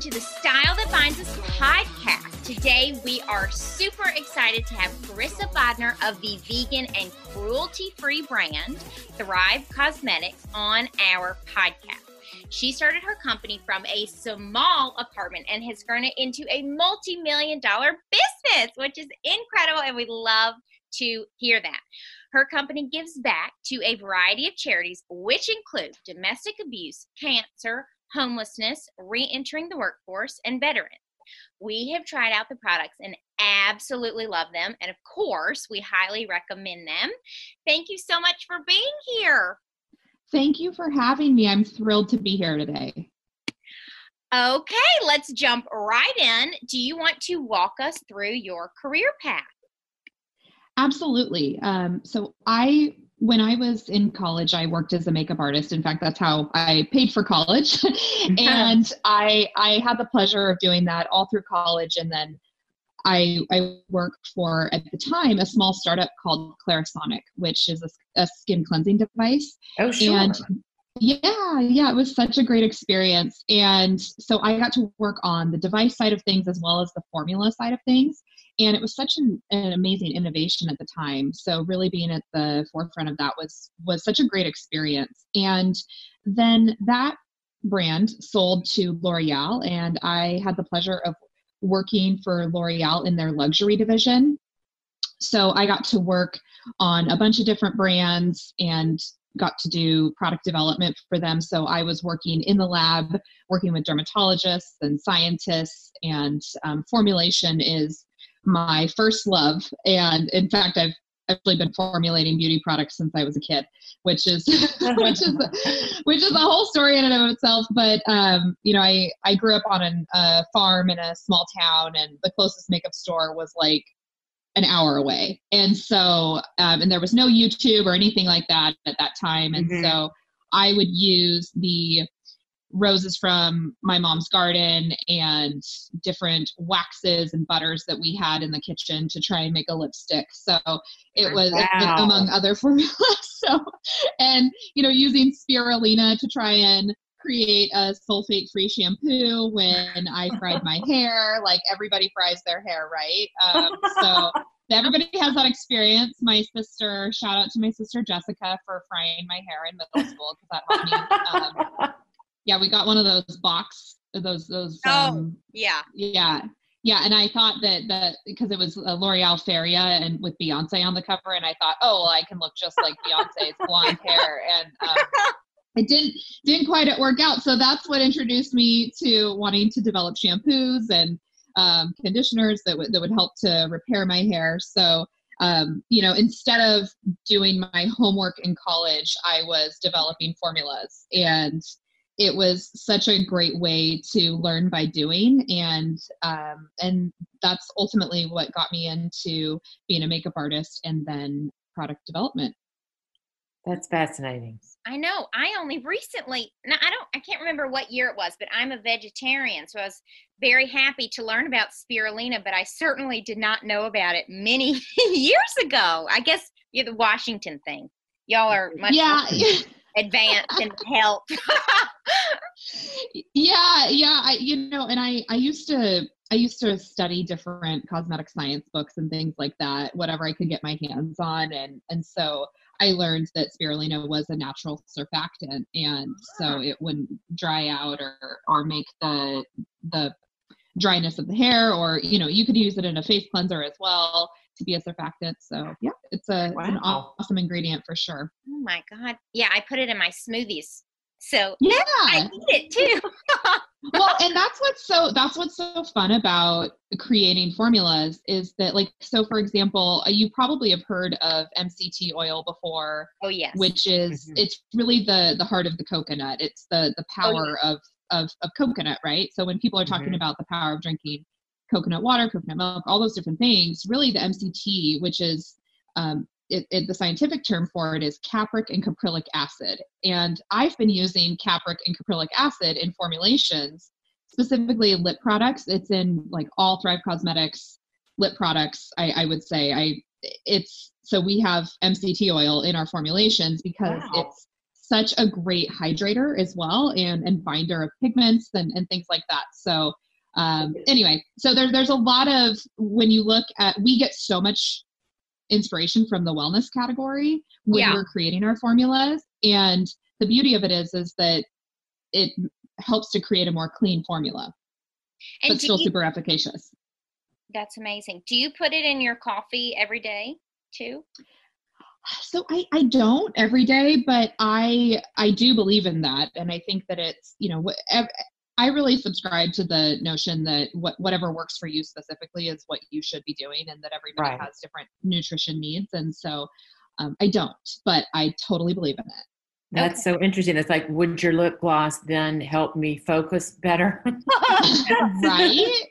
to the Style That Binds Us podcast. Today, we are super excited to have Karissa Bodnar of the vegan and cruelty free brand Thrive Causemetics on our podcast. She started her company from a small apartment and has grown it into a multi million dollar business, which is incredible. And we love to hear that. Her company gives back to a variety of charities, which include domestic abuse, cancer, homelessness, re entering the workforce, and veterans. We have tried out the products and absolutely love them. And of course, we highly recommend them. Thank you so much for being here. Thank you for having me. I'm thrilled to be here today. Okay, let's jump right in. Do you want to walk us through your career path? Absolutely. Um, so I when I was in college, I worked as a makeup artist. In fact, that's how I paid for college. and I I had the pleasure of doing that all through college and then I, I worked for at the time a small startup called Clarisonic, which is a, a skin cleansing device. Oh, sure. And yeah, yeah, it was such a great experience. And so I got to work on the device side of things as well as the formula side of things and it was such an, an, amazing innovation at the time. So really being at the forefront of that was was such a great experience. And then that brand sold to l'oreal and i had the pleasure of working for l'oreal in their luxury division. So i got to work on a bunch of different brands and got to do product development for them. So i was working in the lab working with dermatologists and scientists and um, formulation is my first love. And in fact, I've actually been formulating beauty products since I was a kid, which is which is which is a whole story in and of itself. But um, you know, I I grew up on a uh, farm in a small town, and the closest makeup store was like an hour away, and so um, and there was no YouTube or anything like that at that time, and mm-hmm. so I would use the roses from my mom's garden and different waxes and butters that we had in the kitchen to try and make a lipstick. So it was wow. among other formulas. So, and you know, using spirulina to try and create a sulfate free shampoo when I fried my hair. Like everybody fries their hair, right? Um, so everybody has that experience. My sister, shout out to my sister Jessica for frying my hair in middle school because that helped me um, yeah, we got one of those box those those. Oh, um, yeah, yeah, yeah. And I thought that that because it was a L'Oreal Feria and with Beyonce on the cover, and I thought, oh, well, I can look just like Beyonce's blonde hair, and um, it didn't didn't quite work out. So that's what introduced me to wanting to develop shampoos and um, conditioners that would that would help to repair my hair. So. Um, you know, instead of doing my homework in college, I was developing formulas. And it was such a great way to learn by doing. And um, and that's ultimately what got me into being a makeup artist and then product development. That's fascinating. I know. I only recently now i don't i can't remember what year it was but i'm a vegetarian so i was very happy to learn about spirulina but i certainly did not know about it many years ago. I guess you're the washington thing. Y'all are much yeah advance and help yeah yeah I, you know and i i used to i used to study different cosmetic science books and things like that whatever i could get my hands on and and so i learned that spirulina was a natural surfactant and so ah. it wouldn't dry out or or make the the dryness of the hair or you know you could use it in a face cleanser as well to be a surfactant. So yeah, it's a wow. it's an awesome ingredient for sure. Oh my god, yeah, I put it in my smoothies. So yeah, I eat it too. well, and that's what's so that's what's so fun about creating formulas is that like so for example, uh, you probably have heard of MCT oil before. Oh yes. Which is mm-hmm. it's really the the heart of the coconut. It's the the oh, power oh, yeah. of of of coconut, right? So when people are talking mm-hmm. about the power of drinking coconut water, coconut milk, all those different things. Really, the MCT, which is um, it, it, the scientific term for it is capric and caprylic acid. And I've been using capric and caprylic acid in formulations, specifically lip products. It's in like all Thrive Causemetics lip products. I, I would say I it's so we have MCT oil in our formulations because wow. it's such a great hydrator as well and and binder of pigments and, and things like that so um, anyway so there, there's a lot of when you look at we get so much inspiration from the wellness category when Yeah. we're creating our formulas and the beauty of it is is that it helps to create a more clean formula And but still you, super efficacious that's amazing. Do you put it in your coffee every day too? so I, I don't every day but i i do believe in that and i think that it's you know i really subscribe to the notion that what, whatever works for you specifically is what you should be doing and that everybody Right. has different nutrition needs and so um, i don't but i totally believe in it That's so interesting. It's like, would your lip gloss then help me focus better? right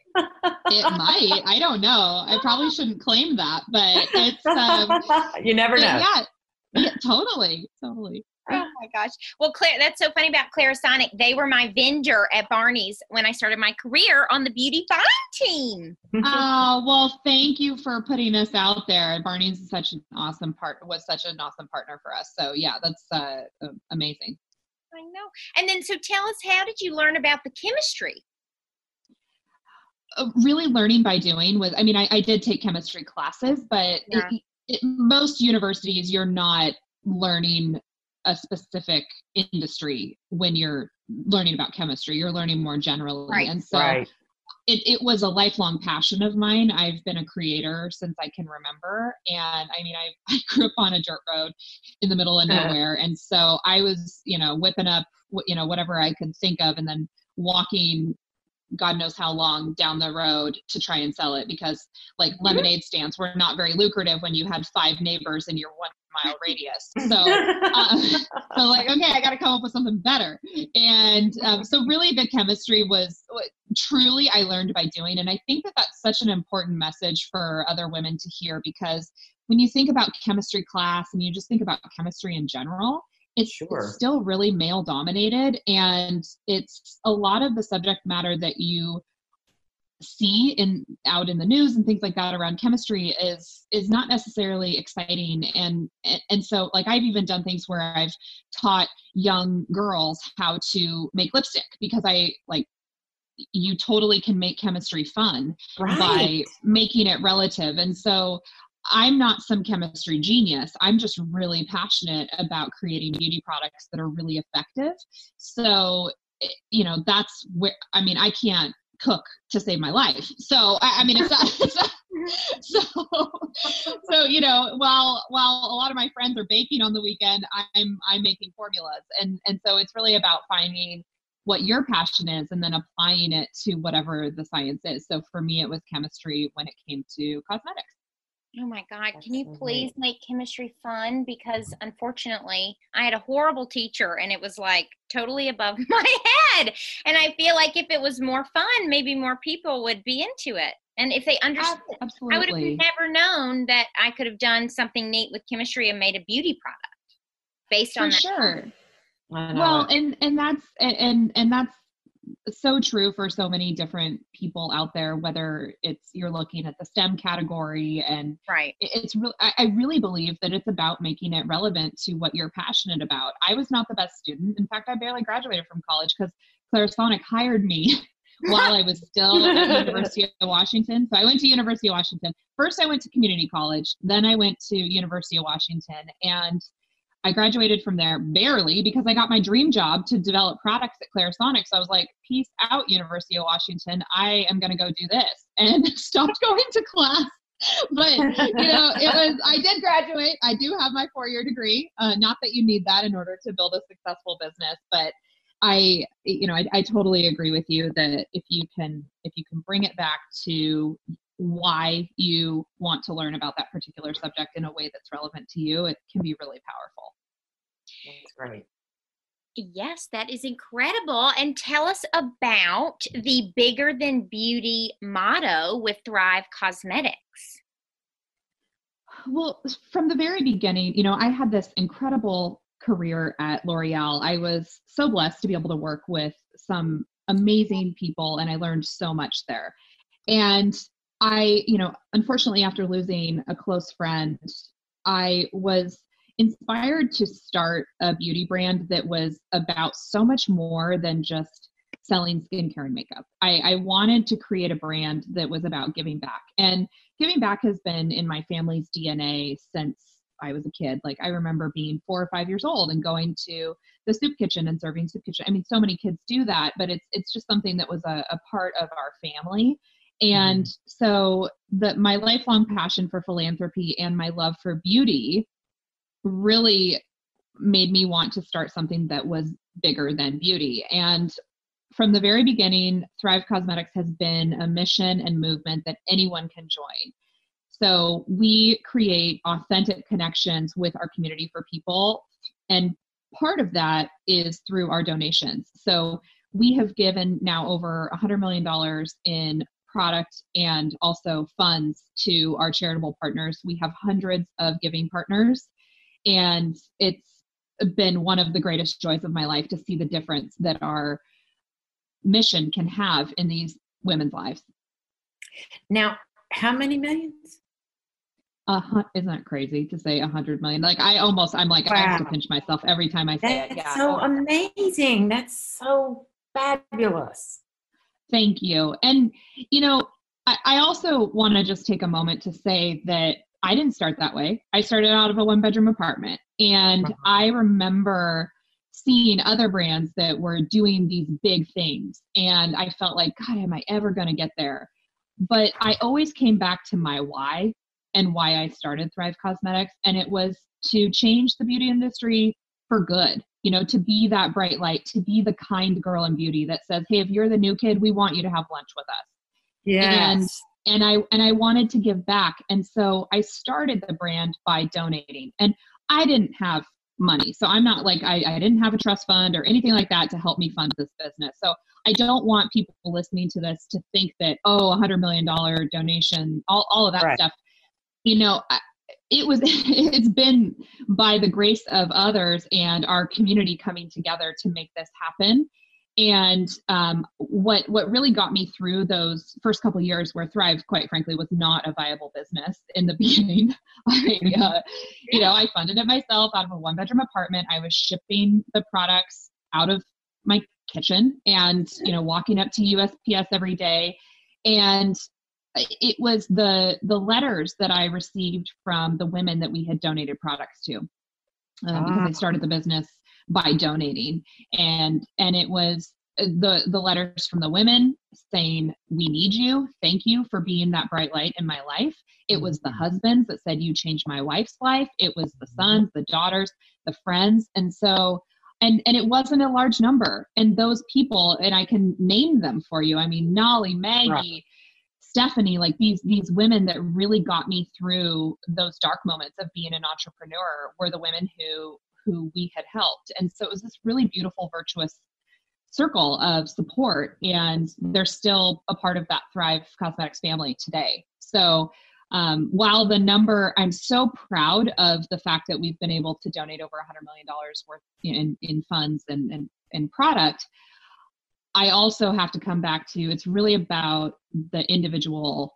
it might i don't know i probably shouldn't claim that but it's um you never know. yeah yeah totally totally Oh my gosh. Well, Claire, that's so funny about Clarisonic. They were my vendor at Barney's when I started my career on the Beauty Fine team. Oh well, thank you for putting us out there. Barney's is such an awesome part was such an awesome partner for us. So yeah, that's uh, uh, amazing. I know. And then, so tell us, how did you learn about the chemistry? Uh, really learning by doing was. I mean, I, I did take chemistry classes, but Yeah. it, it, most universities you're not learning a specific industry when you're learning about chemistry. You're learning more generally, Right. and so right. it, it was a lifelong passion of mine. I've been a creator since I can remember. And I mean, I, I grew up on a dirt road in the middle of nowhere. And so I was, you know, whipping up, you know, whatever I could think of and then walking God knows how long down the road to try and sell it because like Mm-hmm. lemonade stands were not very lucrative when you had five neighbors in your one mile radius. So uh, so like okay i got to come up with something better and um, so really the chemistry was truly i learned by doing and i think that that's such an important message for other women to hear because when you think about chemistry class and you just think about chemistry in general it's, Sure. it's still really male dominated and it's a lot of the subject matter that you see in out in the news and things like that around chemistry is is not necessarily exciting and and, and so like i've even done things where i've taught young girls how to make lipstick because i like you totally can make chemistry fun by making it relative. And so I'm not some chemistry genius. I'm just really passionate about creating beauty products that are really effective. So, eh, you know, that's where, I mean, I can't cook to save my life. So, I, I mean, it's not, it's not so, so, you know, while, while a lot of my friends are baking on the weekend, I'm, I'm making formulas. And, and so it's really about finding what your passion is and then applying it to whatever the science is. So for me, it was chemistry when it came to cosmetics. Oh my God. That's Can you so great. please make chemistry fun? Because unfortunately, I had a horrible teacher and it was like totally above my head. And I feel like if it was more fun, maybe more people would be into it. And if they understood, I would have never known that I could have done something neat with chemistry and made a beauty product based For on that. sure. Well, and and that's and and that's so true for so many different people out there. Whether it's you're looking at the STEM category, and Right. it's really I really believe that it's about making it relevant to what you're passionate about. I was not the best student. In fact, I barely graduated from college because Clarisonic hired me while I was still at the University of Washington. So I went to University of Washington. First, I went to community college. Then I went to University of Washington, and I graduated from there barely because I got my dream job to develop products at Clarisonic. So I was like, peace out, University of Washington. I am going to go do this and stopped going to class. But, you know, it was, I did graduate. I do have my four year degree. Uh, not that you need that in order to build a successful business, but I, you know, I, I totally agree with you that if you can, if you can bring it back to why you want to learn about that particular subject in a way that's relevant to you, it can be really powerful. That's great. Yes, that is incredible. And tell us about the bigger than beauty motto with Thrive Causemetics. Well, from the very beginning, you know, I had this incredible career at L'Oreal. I was so blessed to be able to work with some amazing people, and I learned so much there. And I, you know, unfortunately, after losing a close friend, I was inspired to start a beauty brand that was about so much more than just selling skincare and makeup. I, I wanted to create a brand that was about giving back. And giving back has been in my family's DNA since I was a kid. Like I remember being four or five years old and going to the soup kitchen and serving soup kitchen. I mean, so many kids do that, but it's it's just something that was a, a part of our family. And mm-hmm. so the my lifelong passion for philanthropy and my love for beauty really made me want to start something that was bigger than beauty. And from the very beginning, Thrive Causemetics has been a mission and movement that anyone can join. So we create authentic connections with our community for people. And part of that is through our donations. So we have given now over $100 million in product and also funds to our charitable partners. We have hundreds of giving partners and it's been one of the greatest joys of my life to see the difference that our mission can have in these women's lives. Now, how many millions? Uh, isn't that crazy to say a hundred million? Like I almost, I'm like, wow. I have to pinch myself every time I say That's it. Yeah. so amazing. That's so fabulous. Thank you. And you know, I, I also want to just take a moment to say that I didn't start that way. I started out of a one bedroom apartment. And uh-huh. I remember seeing other brands that were doing these big things. And I felt like, God, am I ever going to get there? But I always came back to my why and why I started Thrive Causemetics. And it was to change the beauty industry for good, you know, to be that bright light, to be the kind girl in beauty that says, hey, if you're the new kid, we want you to have lunch with us. Yes and I and I wanted to give back. And so I started the brand by donating. And I didn't have money. So I'm not like I, I didn't have a trust fund or anything like that to help me fund this business. So I don't want people listening to this to think that, oh, a hundred million dollar donation, all, all of that right. stuff. You know, it was it's been by the grace of others and our community coming together to make this happen. And um, what what really got me through those first couple years where thrive quite frankly was not a viable business in the beginning. I, uh, you know i funded it myself out of a one bedroom apartment. I was shipping the products out of my kitchen and you know walking up to usps every day. And it was the the letters that i received from the women that we had donated products to uh, because i ah. started the business by donating and and it was uh, the the letters from the women saying we need you thank you for being that bright light in my life it was the mm-hmm. husbands that said you changed my wife's life it was the mm-hmm. sons the daughters the friends and so and and it wasn't a large number and those people and i can name them for you i mean nolly maggie. Stephanie like these these women that really got me through those dark moments of being an entrepreneur were the women who who we had helped. And so it was this really beautiful, virtuous circle of support. And they're still a part of that Thrive Causemetics family today. So um, while the number, I'm so proud of the fact that we've been able to donate over $100 million worth in, in funds and, and, and product. I also have to come back to it's really about the individual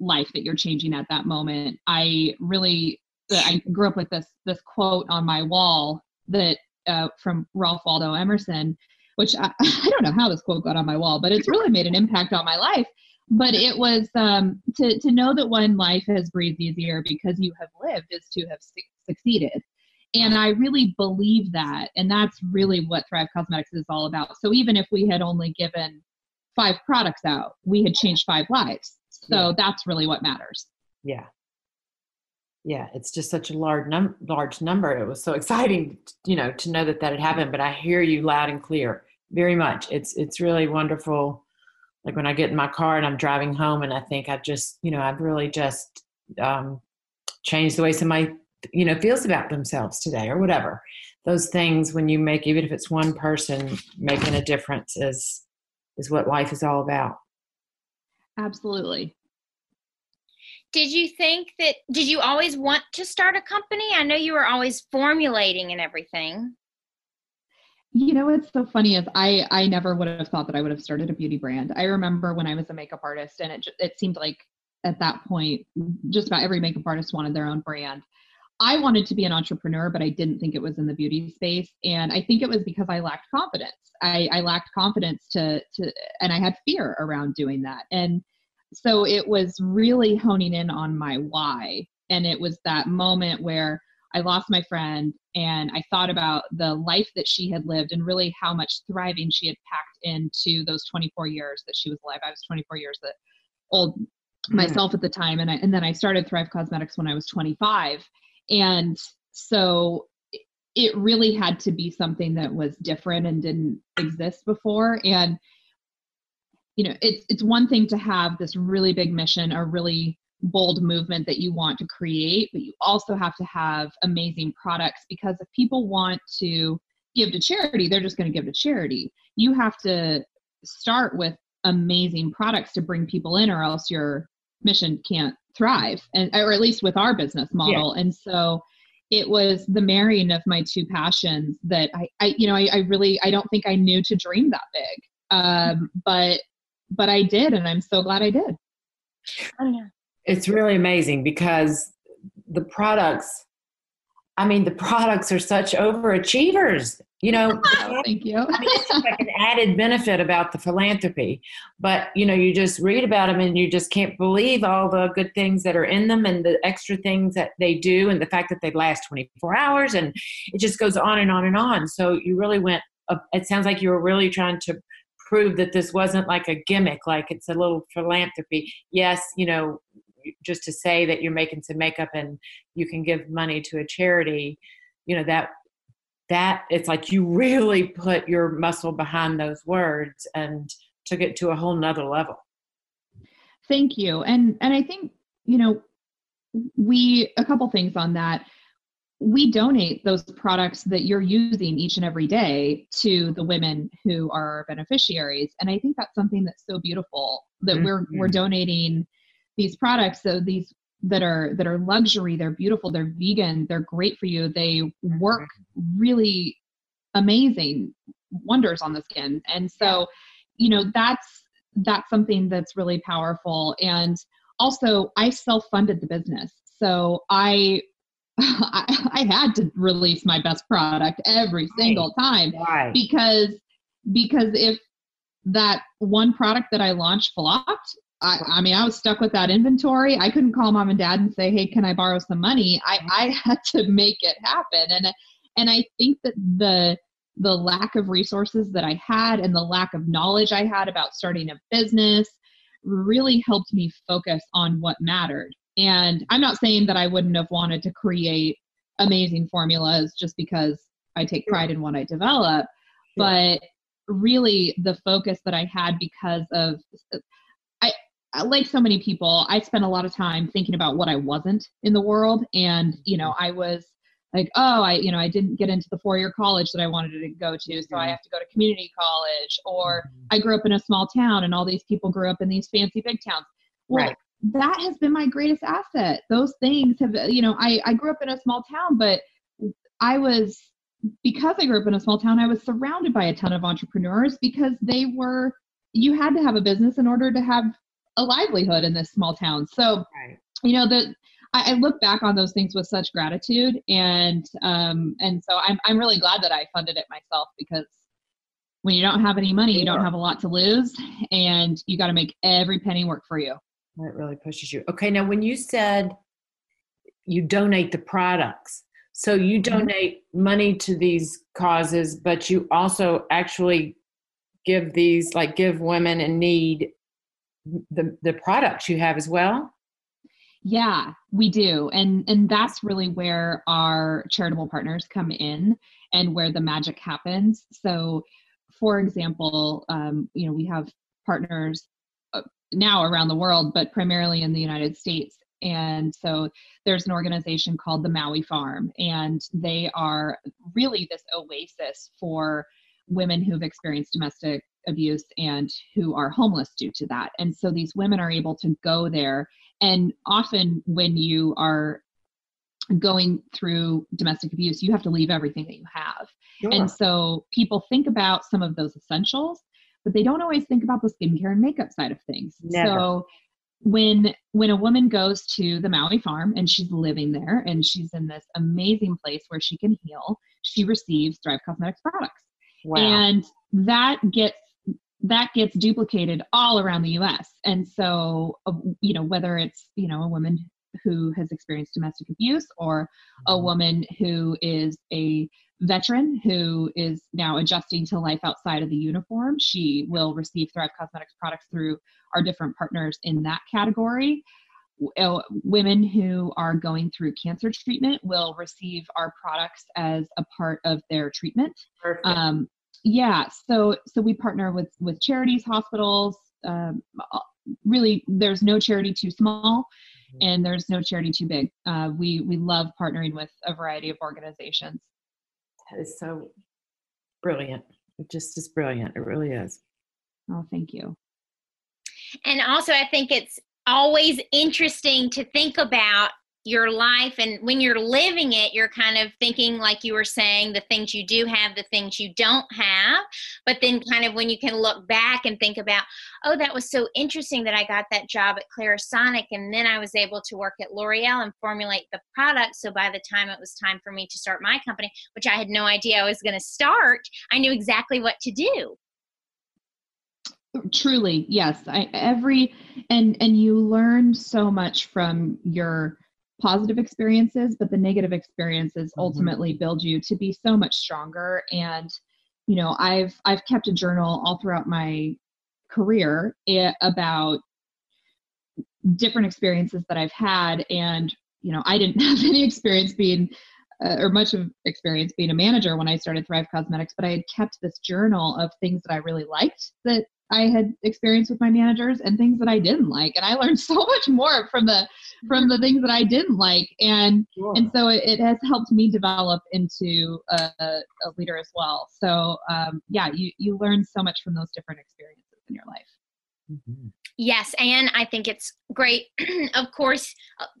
life that you're changing at that moment. I really I grew up with this this quote on my wall that uh, from Ralph Waldo Emerson, which I, I don't know how this quote got on my wall, but it's really made an impact on my life. But it was um, to to know that one life has breathed easier because you have lived is to have su- succeeded. And I really believe that. And that's really what Thrive Causemetics is all about. So even if we had only given five products out, we had changed five lives. So yeah. that's really what matters. Yeah yeah it's just such a large num large number it was so exciting you know to know that that had happened but i hear you loud and clear very much it's it's really wonderful like when i get in my car and i'm driving home and i think i've just you know i've really just um, changed the way somebody you know feels about themselves today or whatever. Those things when you make even if it's one person making a difference is is what life is all about. Absolutely. Did you think that did you always want to start a company? I know you were always formulating and everything. You know what's so funny is i i never would have thought that i would have started a beauty brand. I remember when i was a makeup artist and it it seemed like at that point just about every makeup artist wanted their own brand I wanted to be an entrepreneur, but I didn't think it was in the beauty space. And I think it was because I lacked confidence. I, I lacked confidence to, to, and I had fear around doing that. And so it was really honing in on my why. And it was that moment where I lost my friend and I thought about the life that she had lived and really how much thriving she had packed into those 24 years that she was alive. I was 24 years old mm-hmm. myself at the time and I, and then I started Thrive Causemetics when I was 25 and so it really had to be something that was different and didn't exist before. And you know it's it's one thing to have this really big mission or really bold movement that you want to create but you also have to have amazing products because if people want to give to charity they're just going to give to charity. You have to start with amazing products to bring people in or else your mission can't thrive and or at least with our business model yeah. and so it was the marrying of my two passions that I, I you know I, I really I don't think I knew to dream that big um but but I did and I'm so glad I did it's really amazing because the products I mean, the products are such overachievers. You know, oh, thank you. I mean, it's like an added benefit about the philanthropy, but you know, you just read about them and you just can't believe all the good things that are in them and the extra things that they do, and the fact that they last 24 hours, and it just goes on and on and on. So you really went. it sounds like you were really trying to prove that this wasn't like a gimmick, like it's a little philanthropy. Yes, you know, just to say that you're making some makeup and you can give money to a charity you know that that it's like you really put your muscle behind those words and took it to a whole nother level. Thank you. And and i think you know we a couple things on that. We donate those products that you're using each and every day to the women who are our beneficiaries. And i think that's something that's so beautiful that mm-hmm. we're we're donating these products. So these that are that are luxury they're beautiful they're vegan they're great for you they work mm-hmm. really amazing wonders on the skin. And so you know that's that's something that's really powerful. And also i self-funded the business. So i I, I had to release my best product every single time right. because because if that one product that I launched flopped, I, I mean, I was stuck with that inventory. I couldn't call mom and dad and say, "Hey, can I borrow some money?" I, mm-hmm. I had to make it happen, and and I think that the the lack of resources that I had and the lack of knowledge I had about starting a business really helped me focus on what mattered. And I'm not saying that I wouldn't have wanted to create amazing formulas just because I take pride in what I develop, but really the focus that I had because of like so many people, I spent a lot of time thinking about what I wasn't in the world. And, you know, I was like, oh, I, you know, I didn't get into the four year college that I wanted to go to. So I have to go to community college. Or mm-hmm. I grew up in a small town and all these people grew up in these fancy big towns. Well, right. that has been my greatest asset. Those things have, you know, I, I grew up in a small town, but I was, because I grew up in a small town, I was surrounded by a ton of entrepreneurs because they were you had to have a business in order to have a livelihood in this small town. So, right. you know, the I, I, look back on those things with such gratitude, and um, and so I'm I'm really glad that I funded it myself because when you don't have any money, you don't have a lot to lose, and you got to make every penny work for you. It really pushes you. Okay, now when you said you donate the products, so you mm-hmm. donate money to these causes, but you also actually give these like give women in need the the products you have as well? Yeah we do. And and that's really where our charitable partners come in and where the magic happens. So for example um, you know we have partners uh, now around the world but primarily in the united states. And so there's an organization called the maui farm and they are really this oasis for women who've experienced domestic abuse and who are homeless due to that. And so these women are able to go there. And often, when you are going through domestic abuse, you have to leave everything that you have. Sure. And so people think about some of those essentials, but they don't always think about the skincare and makeup side of things. Never. So when when a woman goes to the Maui farm and she's living there and she's in this amazing place where she can heal, she receives Thrive Causemetics products. Wow. And that gets that gets duplicated all around the US. And so uh, you know whether it's, you know, a woman who has experienced domestic abuse or a mm-hmm. woman who is a veteran who is now adjusting to life outside of the uniform, she will receive Thrive Causemetics products through our different partners in that category. Uh, women who are going through cancer treatment will receive our products as a part of their treatment. Um, yeah, so so we partner with with charities, hospitals. Um, really, there's no charity too small, mm-hmm. and there's no charity too big. Uh, we we love partnering with a variety of organizations. That is so brilliant. It just is brilliant. It really is. Oh, thank you. And also, I think it's always interesting to think about your life and when you're living it you're kind of thinking like you were saying the things you do have the things you don't have. But then kind of when you can look back and think about oh that was so interesting that i got that job at clarisonic and then i was able to work at l'oreal and formulate the product so by the time it was time for me to start my company which i had no idea i was going to start i knew exactly what to do. Truly yes. I, every and and you learn so much from your positive experiences but the negative experiences mm-hmm. ultimately build you to be so much stronger and you know i've i've kept a journal all throughout my career eh, about different experiences that i've had and you know i didn't have any experience being uh, or much of experience being a manager when i started thrive Causemetics, but i had kept this journal of things that i really liked that I had experienced with my managers and things that I didn't like. And I learned so much more from the from the things that I didn't like. And sure. and so it, it, has helped me develop into a, a leader as well. So um, yeah, you you learn so much from those different experiences in your life. Mm-hmm. Yes, and I think it's great. of course,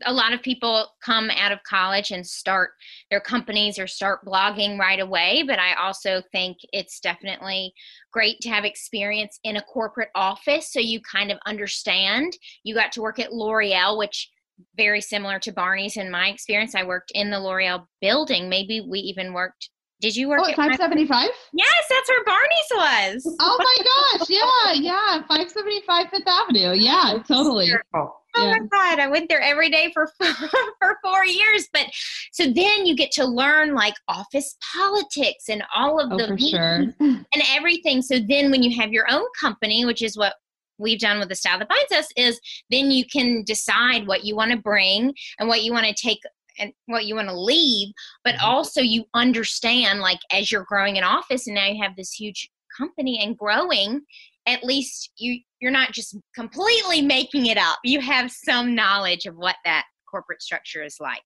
a lot of people come out of college and start their companies or start blogging right away, but I also think it's definitely great to have experience in a corporate office so you kind of understand. You got to work at L'Oreal, which very similar to Barney's in my experience. I worked in the L'Oreal building. Maybe we even worked did you work oh, at 575? Yes, that's where Barney's was. Oh my gosh. Yeah, yeah. 575 Fifth Avenue. Yeah, totally. Oh yeah. my God. I went there every day for for four years. But so then you get to learn like office politics and all of oh, the sure. and everything. So then when you have your own company, which is what we've done with the style that binds us is then you can decide what you want to bring and what you want to take and what you want to leave but mm-hmm. also you understand like as you're growing in office and now you have this huge company and growing at least you you're not just completely making it up you have some knowledge of what that corporate structure is like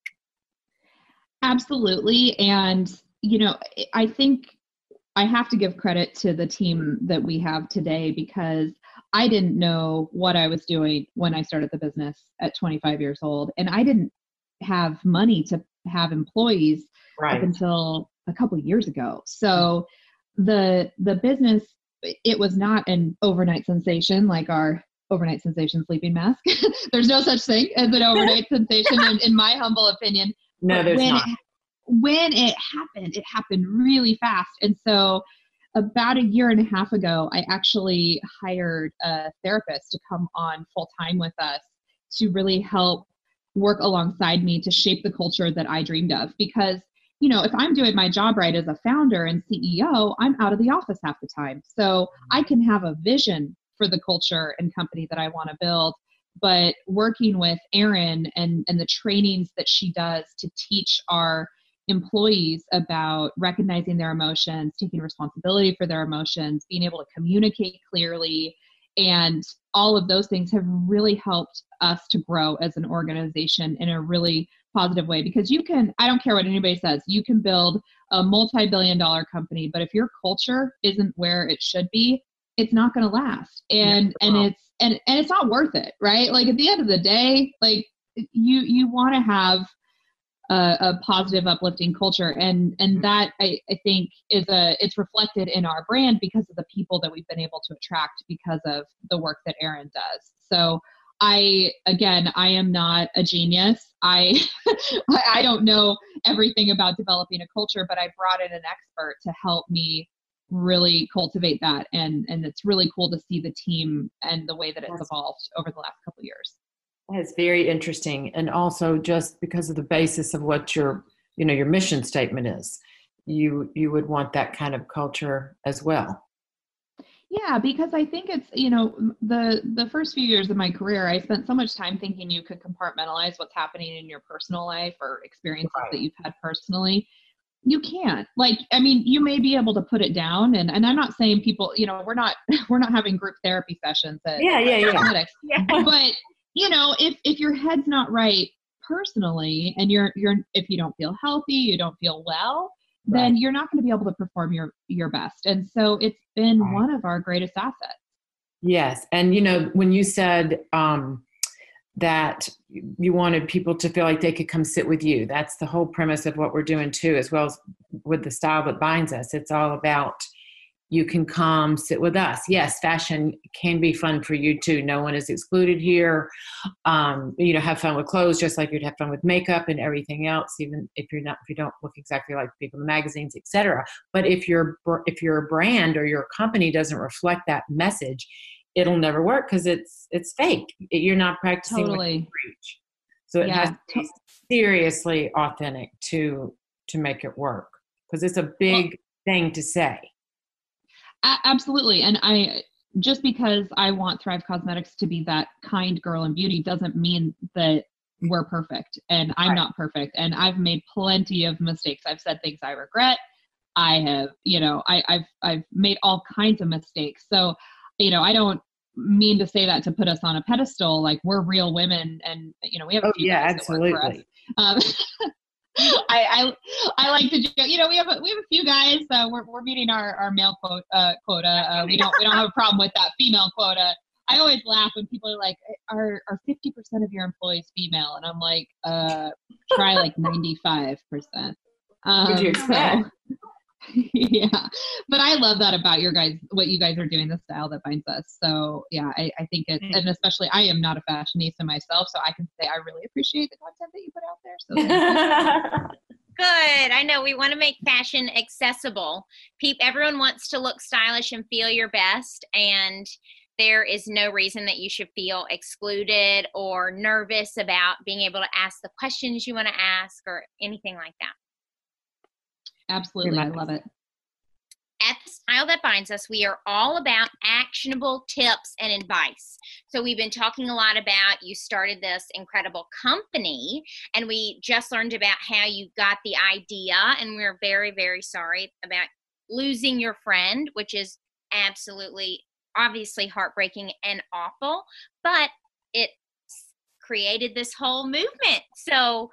absolutely and you know i think i have to give credit to the team that we have today because I didn't know what I was doing when I started the business at 25 years old. And I didn't have money to have employees right. up until a couple years ago. So mm-hmm. the the business it was not an overnight sensation like our overnight sensation sleeping mask. there's no such thing as an overnight sensation in, in, my humble opinion. No, there's when not. It, when it happened, it happened really fast. And so about a year and a half ago, I actually hired a therapist to come on full time with us to really help work alongside me to shape the culture that I dreamed of. Because, you know, if I'm doing my job right as a founder and CEO, I'm out of the office half the time. So I can have a vision for the culture and company that I want to build. But working with Erin and, and the trainings that she does to teach our employees about recognizing their emotions, taking responsibility for their emotions, being able to communicate clearly, and all of those things have really helped us to grow as an organization in a really positive way. Because you can i don't care what anybody says you can build a multi-billion dollar company but if your culture isn't where it should be it's not going to last and yeah, and it's and and it's not worth it right? Like at the end of the day like you you want to have a, a, positive uplifting culture and and mm-hmm. that I, I think is a it's reflected in our brand because of the people that we've been able to attract because of the work that Erin does so I again, I am not a genius. I I don't know everything about developing a culture, but I brought in an expert to help me really cultivate that and and it's really cool to see the team and the way that it's evolved over the last couple years. It's very interesting and also just because of the basis of what your you know your mission statement is you you would want that kind of culture as well yeah, because I think it's, you know, the the first few years of my career, I spent so much time thinking you could compartmentalize what's happening in your personal life or experiences right. that you've had personally. You can't. Like, I mean, you may be able to put it down and and I'm not saying people, you know, we're not we're not having group therapy sessions at Yeah, yeah, yeah. yeah. But, you know, if if your head's not right personally and you're you're if you don't feel healthy, you don't feel well, then you're not going to be able to perform your your best. And so it's been right. one of our greatest assets. Yes. And you know when you said um that you wanted people to feel like they could come sit with you that's the whole premise of what we're doing too as well as with the style that binds us. It's all about you can come sit with us. Yes, fashion can be fun for you too. No one is excluded here. Um, you know, have fun with clothes just like you'd have fun with makeup and everything else, even if you're not if you don't look exactly like people in magazines, etc. But if your if your brand or your company doesn't reflect that message, it'll never work because it's it's fake. You're not practicing totally. what you preach. So it yeah. has to be seriously authentic to to make it work because it's a big well, thing to say absolutely. And I just because I want Thrive Causemetics to be that kind girl in beauty doesn't mean that we're perfect. And I'm right. not perfect. And I've made plenty of mistakes. I've said things I regret. I have, you know, I, I've I've made all kinds of mistakes. So, you know, I don't mean to say that to put us on a pedestal like we're real women and you know we have a oh, yeah absolutely um, I, I I like to joke. You know, we have a, we have a few guys. Uh, we're we're meeting our our male quota. Uh, quota. Uh, we don't we don't have a problem with that female quota. I always laugh when people are like, "Are are fifty percent of your employees female?" And I'm like, "Uh, try like ninety five percent." Um, you expect? So, yeah. But i love that about your guys what you guys are doing the style that binds us. So yeah i, I think it's mm. and especially i am not a fashionista myself so i can say i really appreciate the content that you put out there so good. I know we want to make fashion accessible. People everyone wants to look stylish and feel your best and there is no reason that you should feel excluded or nervous about being able to ask the questions you want to ask or anything like that Absolutely. I love it. At the Style That Binds Us, we are all about actionable tips and advice. So, we've been talking a lot about you started this incredible company, and we just learned about how you got the idea. And we're very, very sorry about losing your friend, which is absolutely, obviously heartbreaking and awful, but it created this whole movement. So,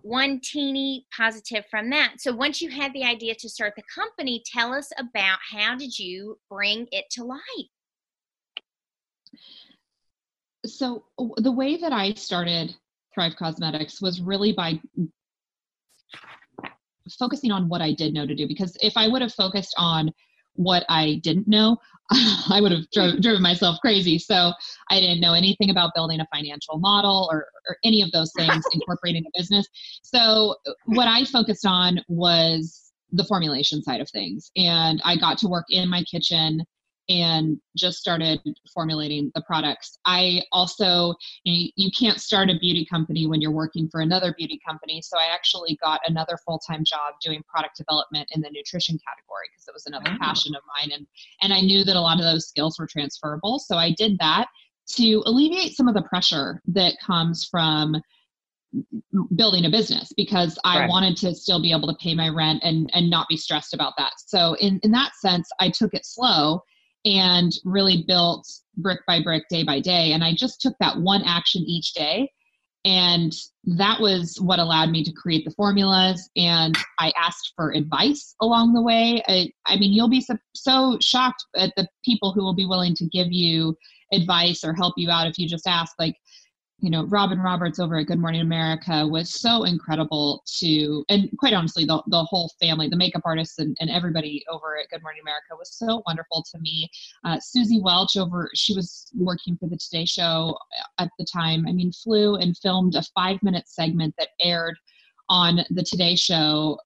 one teeny positive from that. So once you had the idea to start the company, tell us about how did you bring it to life? So the way that I started Thrive Causemetics was really by focusing on what I did know to do because if I would have focused on what I didn't know, I would have dro- driven myself crazy. So I didn't know anything about building a financial model or, or any of those things, incorporating a business. So uh, what I focused on was the formulation side of things. And I got to work in my kitchen and just started formulating the products. I also, you, know, you can't start a beauty company when you're working for another beauty company. So I actually got another full time job doing product development in the nutrition category because it was another oh. passion of mine. And, and I knew that a lot of those skills were transferable. So I did that to alleviate some of the pressure that comes from building a business because I right. wanted to still be able to pay my rent and and not be stressed about that. So in in that sense, I took it slow and really built brick by brick, day by day. And I just took that one action each day. And that was what allowed me to create the formulas. And I asked for advice along the way. I, I mean, you'll be so, so shocked at the people who will be willing to give you advice or help you out if you just ask. Like, you know, Robin Roberts over at Good Morning America was so incredible to, and quite honestly, the, the whole family, the makeup artists and, and everybody over at Good Morning America was so wonderful to me. Uh, Suzy Welch over, she was working for the Today Show at the time. I mean, flew and filmed a five minute segment that aired on the Today Show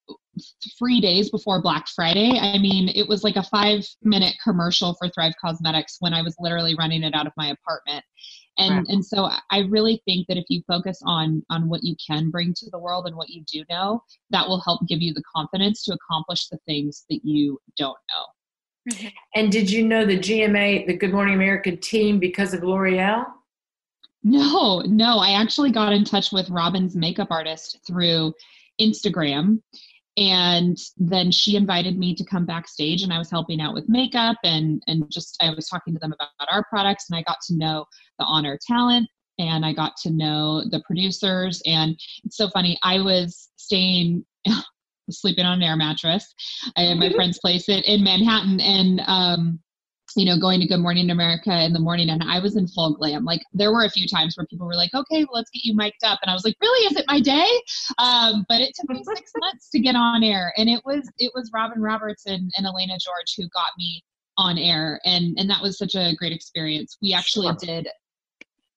three days before Black Friday. I mean, it was like a five minute commercial for Thrive Causemetics when I was literally running it out of my apartment and and so i really think that if you focus on on what you can bring to the world and what you do know that will help give you the confidence to accomplish the things that you don't know. Mm-hmm. and did you know the gma the good morning america team because of l'oreal? No no. I actually got in touch with robin's makeup artist through instagram and then she invited me to come backstage and i was helping out with makeup and and just i was talking to them about our products and i got to know the honor talent and i got to know the producers. And it's so funny i was staying sleeping on an air mattress. Had my friend's place in, in manhattan and um you know, going to Good Morning America in the morning and I was in full glam. Like there were a few times where people were like, okay, well, let's get you mic'd up. And I was like, really, is it my day? Um, but it took me six months to get on air. And it was, it was Robin Roberts and, and Elena George who got me on air. And, and that was such a great experience. We actually sure. did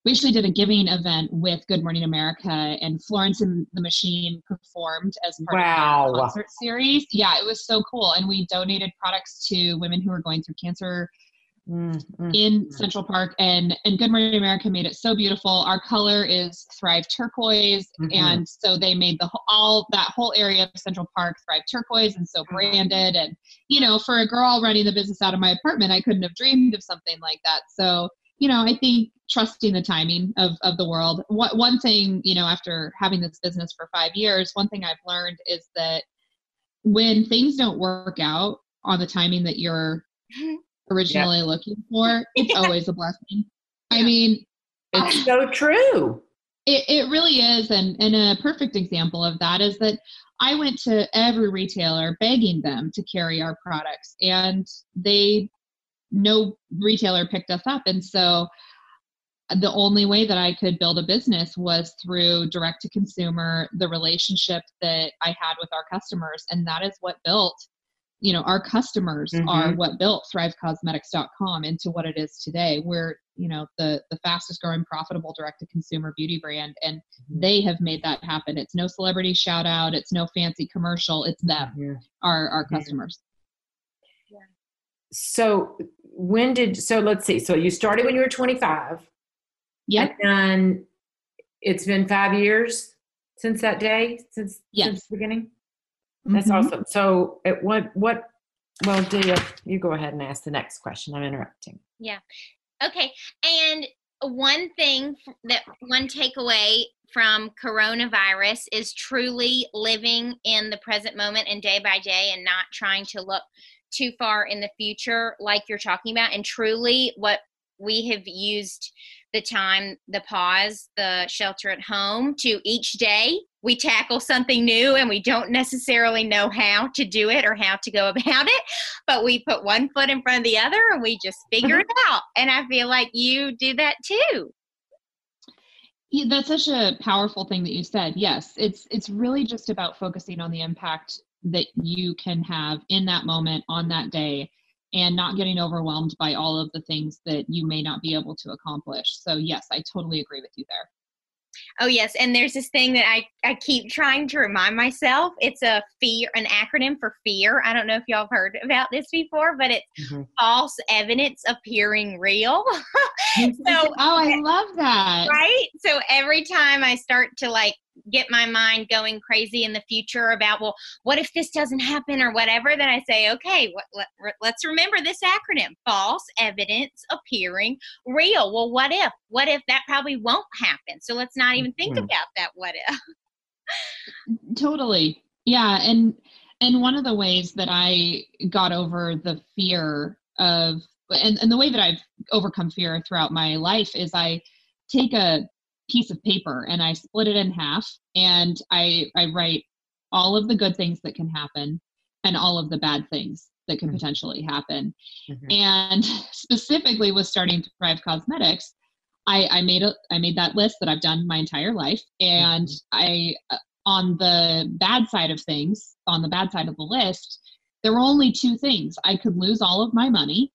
we actually did a giving event with Good Morning America, and Florence and the Machine performed as part wow. of the concert series. Yeah, it was so cool, and we donated products to women who were going through cancer mm-hmm. in Central Park, and and Good Morning America made it so beautiful. Our color is Thrive Turquoise, mm-hmm. and so they made the all that whole area of Central Park Thrive Turquoise, and so mm-hmm. branded. And you know, for a girl running the business out of my apartment, I couldn't have dreamed of something like that. So you know, I think trusting the timing of, of the world. What, one thing, you know, after having this business for five years, one thing I've learned is that when things don't work out on the timing that you're originally yeah. looking for, it's yeah. always a blessing. I mean, it's so true. It, it really is. And, and a perfect example of that is that I went to every retailer begging them to carry our products, and they, no retailer picked us up. And so the only way that I could build a business was through direct to consumer, the relationship that I had with our customers. And that is what built you know our customers mm-hmm. are what built thrivecausemetics.com into what it is today we're you know the the fastest growing profitable direct to consumer beauty brand and mm-hmm. they have made that happen it's no celebrity shout out it's no fancy commercial it's them mm-hmm. our our customers yeah. so when did so let's see so you started when you were 25 yeah and it's been five years since that day since yes. since the beginning that's mm-hmm. awesome. So, it, what what? Well, do you you go ahead and ask the next question? I'm interrupting. Yeah. Okay. And one thing that one takeaway from coronavirus is truly living in the present moment and day by day and not trying to look too far in the future like you're talking about and truly what we have used the time, the pause, the shelter at home to each day we tackle something new and we don't necessarily know how to do it or how to go about it, but we put one foot in front of the other and we just figure mm-hmm. it out. And I feel like you do that too. Yeah, that's such a powerful thing that you said. Yes, it's it's really just about focusing on the impact that you can have in that moment on that day and not getting overwhelmed by all of the things that you may not be able to accomplish. So, yes, I totally agree with you there. Oh yes, and there's this thing that I I keep trying to remind myself. It's a fear, an acronym for fear. I don't know if y'all have heard about this before, but it's mm-hmm. false evidence appearing real. so, oh, I love that. Right. So every time I start to like get my mind going crazy in the future about well what if this doesn't happen or whatever then i say okay what, let, let's remember this acronym false evidence appearing real. Well what if? What if that probably won't happen? So let's not even think mm-hmm. about that what if. Totally. Yeah and and one of the ways that i got over the fear of and, and the way that i've overcome fear throughout my life is i take a piece of paper and I split it in half and I, I write all of the good things that can happen and all of the bad things that can mm-hmm. potentially happen. Mm-hmm. And specifically with starting Thrive Causemetics, I, I made a I made that list that I've done my entire life, and mm-hmm. I uh, on the bad side of things, on the bad side of the list, there were only two things. I could lose all of my money,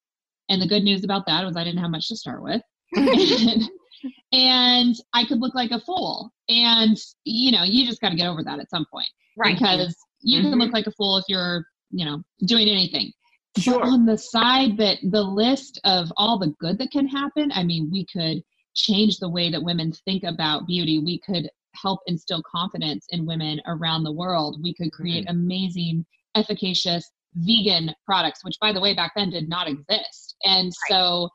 and the good news about that was I didn't have much to start with. and, and I could look like a fool. And you know, you just got to get over that at some point, right? Because you mm-hmm. can look like a fool if you're, you know, doing anything. Sure. But on the side that the list of all the good that can happen, I mean, we could change the way that women think about beauty. We could help instill confidence in women around the world. We could create mm-hmm. amazing, efficacious vegan products, which by the way, back then did not exist. And right. so,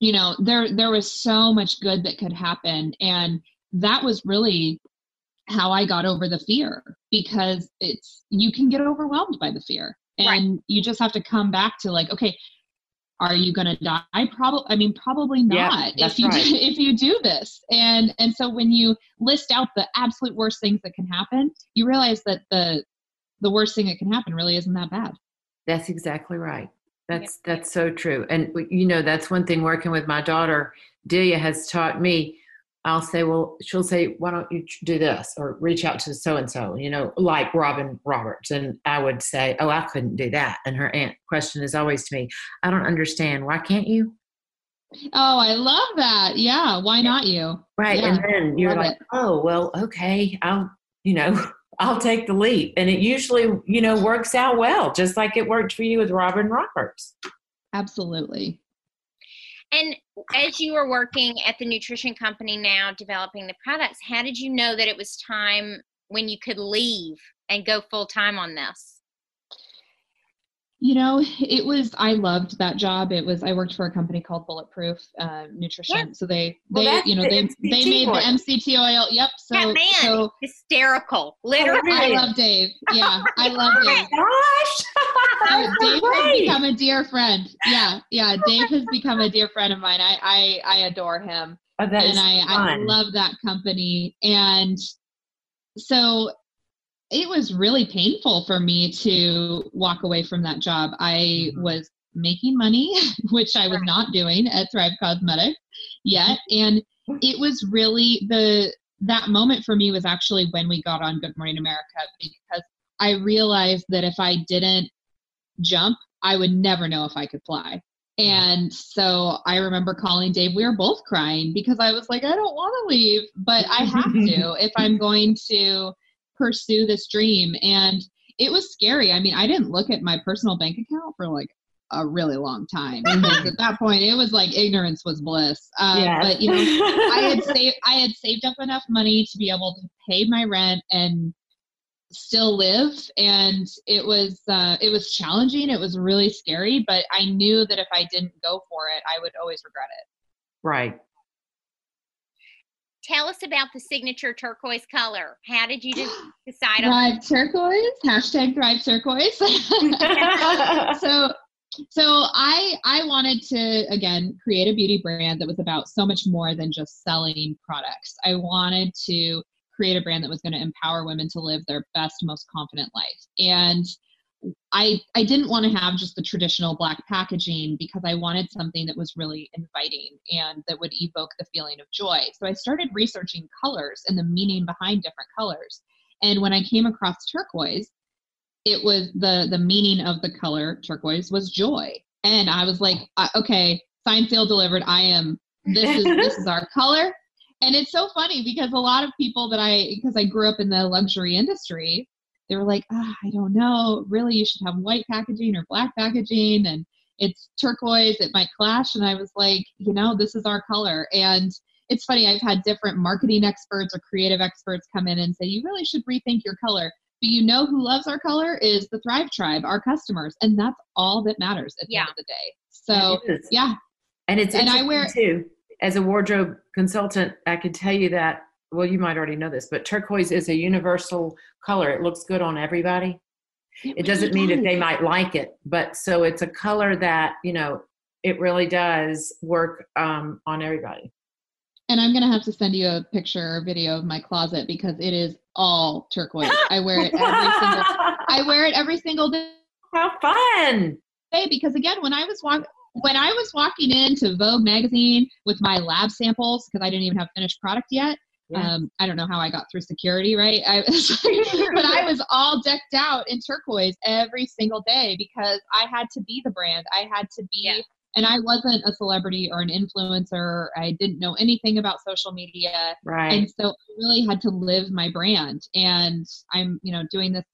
you know, there there was so much good that could happen. And that was really how I got over the fear because it's you can get overwhelmed by the fear. And right. you just have to come back to like, okay, are you going to die probably i mean probably not yeah, if you right. do, if you do this and and so when you list out the absolute worst things that can happen you realize that the the worst thing that can happen really isn't that bad that's exactly right that's yeah. that's so true and uh, you know that's one thing working with my daughter delia has taught me I'll say, well, she'll say, why don't you do this or reach out to so and so, you know, like Robin Roberts. And I would say, oh, I couldn't do that. And her aunt question is always to me, I don't understand. Why can't you? Oh, I love that. Yeah. Why not you? Right. Yeah. And then you're love like, it. oh, well, okay. I'll, you know, I'll take the leap. And it usually, you know, works out well, just like it worked for you with Robin Roberts. Absolutely. And as you were working at the nutrition company now, developing the products, how did you know that it was time when you could leave and go full time on this? You know, it was I loved that job. It was I worked for a company called Bulletproof uh, Nutrition. Yeah. So they they well, you know they MCT they made oil. the MCT oil. Yep. So that man so, hysterical. Literally. I love Dave. Yeah, I love oh Dave. gosh. So Dave has become a dear friend. Yeah, yeah. Dave has become a dear friend of mine. I I, I adore him. Oh, and I, I love that company. And so it was really painful for me to walk away from that job. I mm-hmm. was making money, which I was not doing at Thrive Causemetics yet. And it was really the that moment for me was actually when we got on Good Morning America because I realized that if I didn't jump, I would never know if I could fly. Mm-hmm. And so I remember calling Dave. We were both crying because I was like, I don't want to leave, but I have to if I'm going to pursue this dream. And it was scary. I mean, I didn't look at my personal bank account for like a really long time at that point it was like ignorance was bliss. Uh, yes. But you know, I had saved I had saved up enough money to be able to pay my rent and still live and it was uh, it was challenging it was really scary but i knew that if i didn't go for it i would always regret it right tell us about the signature turquoise color. How did you decide on Thrive turquoise? Hashtag Thrive turquoise. so so I I wanted to again create a beauty brand that was about so much more than just selling products. I wanted to create a brand that was going to empower women to live their best, most confident life. And I I didn't want to have just the traditional black packaging because I wanted something that was really inviting and that would evoke the feeling of joy. So I started researching colors and the meaning behind different colors. And when I came across turquoise, it was the the meaning of the color turquoise was joy. And I was like, uh, okay, sign seal delivered. I am this is this is our color. And it's so funny because a lot of people that I because I grew up in the luxury industry, they were like, oh, I don't know, really, you should have white packaging or black packaging, and it's turquoise, it might clash. And I was like, you know, this is our color. And it's funny, I've had different marketing experts or creative experts come in and say, you really should rethink your color. But you know who loves our color is the Thrive Tribe, our customers. And that's all that matters at the yeah. end of the day. So, yeah. And it's and I wear too. As a wardrobe consultant, I can tell you that well, you might already know this, but turquoise is a universal color. It looks good on everybody. It, it doesn't mean that they might like it, but so it's a color that, you know, it really does work um, on everybody. And I'm gonna have to send you a picture or video of my closet because it is all turquoise. I wear it every single. I wear it every single day. How fun! Hey, because again, when I was walking, when I was walking into Vogue magazine with my lab samples, because I didn't even have finished product yet, yeah. Um, I don't know how I got through security, right? I was, but I was all decked out in turquoise every single day because I had to be the brand. I had to be, yeah. and I wasn't a celebrity or an influencer. I didn't know anything about social media, right? And so I really had to live my brand. And I'm, you know, doing this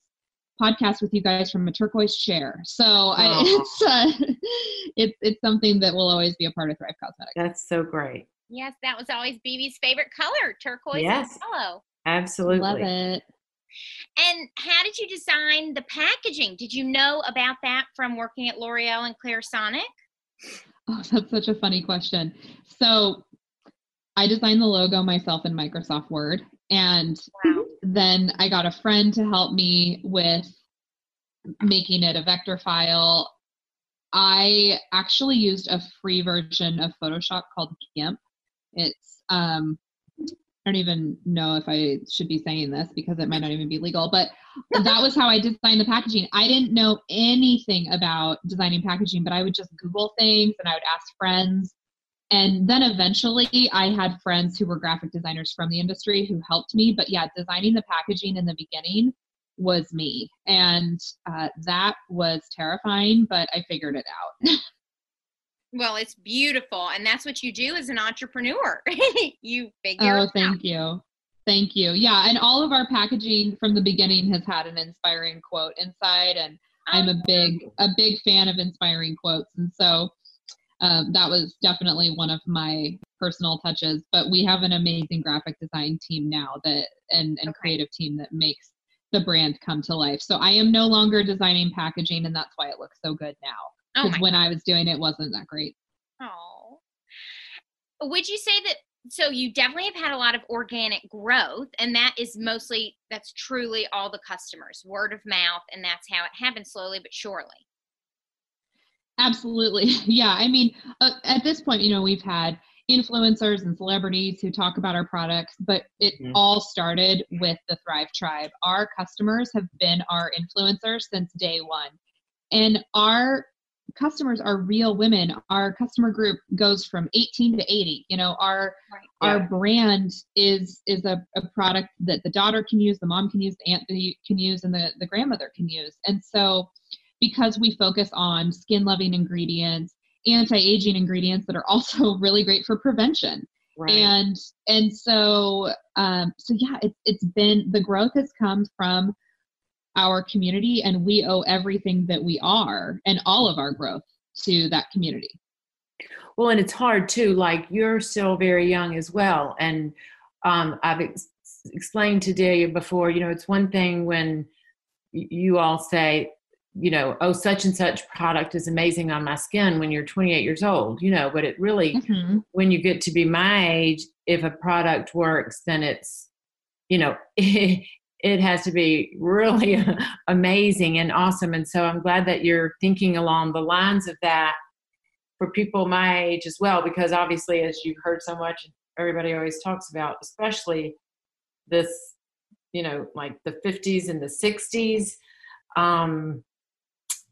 podcast with you guys from a turquoise chair. So I, it's uh, it's it's something that will always be a part of Thrive Causemetics. That's so great. Yes, that was always BB's favorite color, turquoise yes, and yellow. Absolutely. Love it. And how did you design the packaging? Did you know about that from working at L'Oreal and Clarisonic? Oh, that's such a funny question. So I designed the logo myself in Microsoft Word. And wow. then I got a friend to help me with making it a vector file. I actually used a free version of Photoshop called GIMP. It's um I don't even know if I should be saying this because it might not even be legal, but that was how I designed the packaging. I didn't know anything about designing packaging, but I would just Google things and I would ask friends. And then eventually I had friends who were graphic designers from the industry who helped me. But yeah, designing the packaging in the beginning was me. And uh, that was terrifying, but I figured it out. Well, it's beautiful, and that's what you do as an entrepreneur. you figure. Oh, thank out. you, thank you. Yeah, and all of our packaging from the beginning has had an inspiring quote inside, and I'm a oh, big a big fan of inspiring quotes, and so um, that was definitely one of my personal touches. But we have an amazing graphic design team now that and and okay. creative team that makes the brand come to life. So I am no longer designing packaging, and that's why it looks so good now because oh when God. I was doing it, wasn't that great. Oh, would you say that? So you definitely have had a lot of organic growth, and that is mostly that's truly all the customers, word of mouth, and that's how it happens slowly but surely. Absolutely, yeah. I mean, uh, at this point, you know, we've had influencers and celebrities who talk about our products, but it mm-hmm. all started with the Thrive Tribe. Our customers have been our influencers since day one. And our customers are real women our customer group goes from 18 to 80 you know our right. our brand is is a, a product that the daughter can use the mom can use the aunt can use and the, the grandmother can use and so because we focus on skin loving ingredients anti-aging ingredients that are also really great for prevention right. and and so um so yeah it's it's been the growth has come from our community and we owe everything that we are and all of our growth to that community well and it's hard too like you're still very young as well and um, i've ex- explained to delia before you know it's one thing when you all say you know oh such and such product is amazing on my skin when you're 28 years old you know but it really mm-hmm. when you get to be my age if a product works then it's you know it has to be really amazing and awesome. And so I'm glad that you're thinking along the lines of that for people my age as well, because obviously, as you've heard so much, everybody always talks about, especially this, you know, like the 50s and the 60s. Um,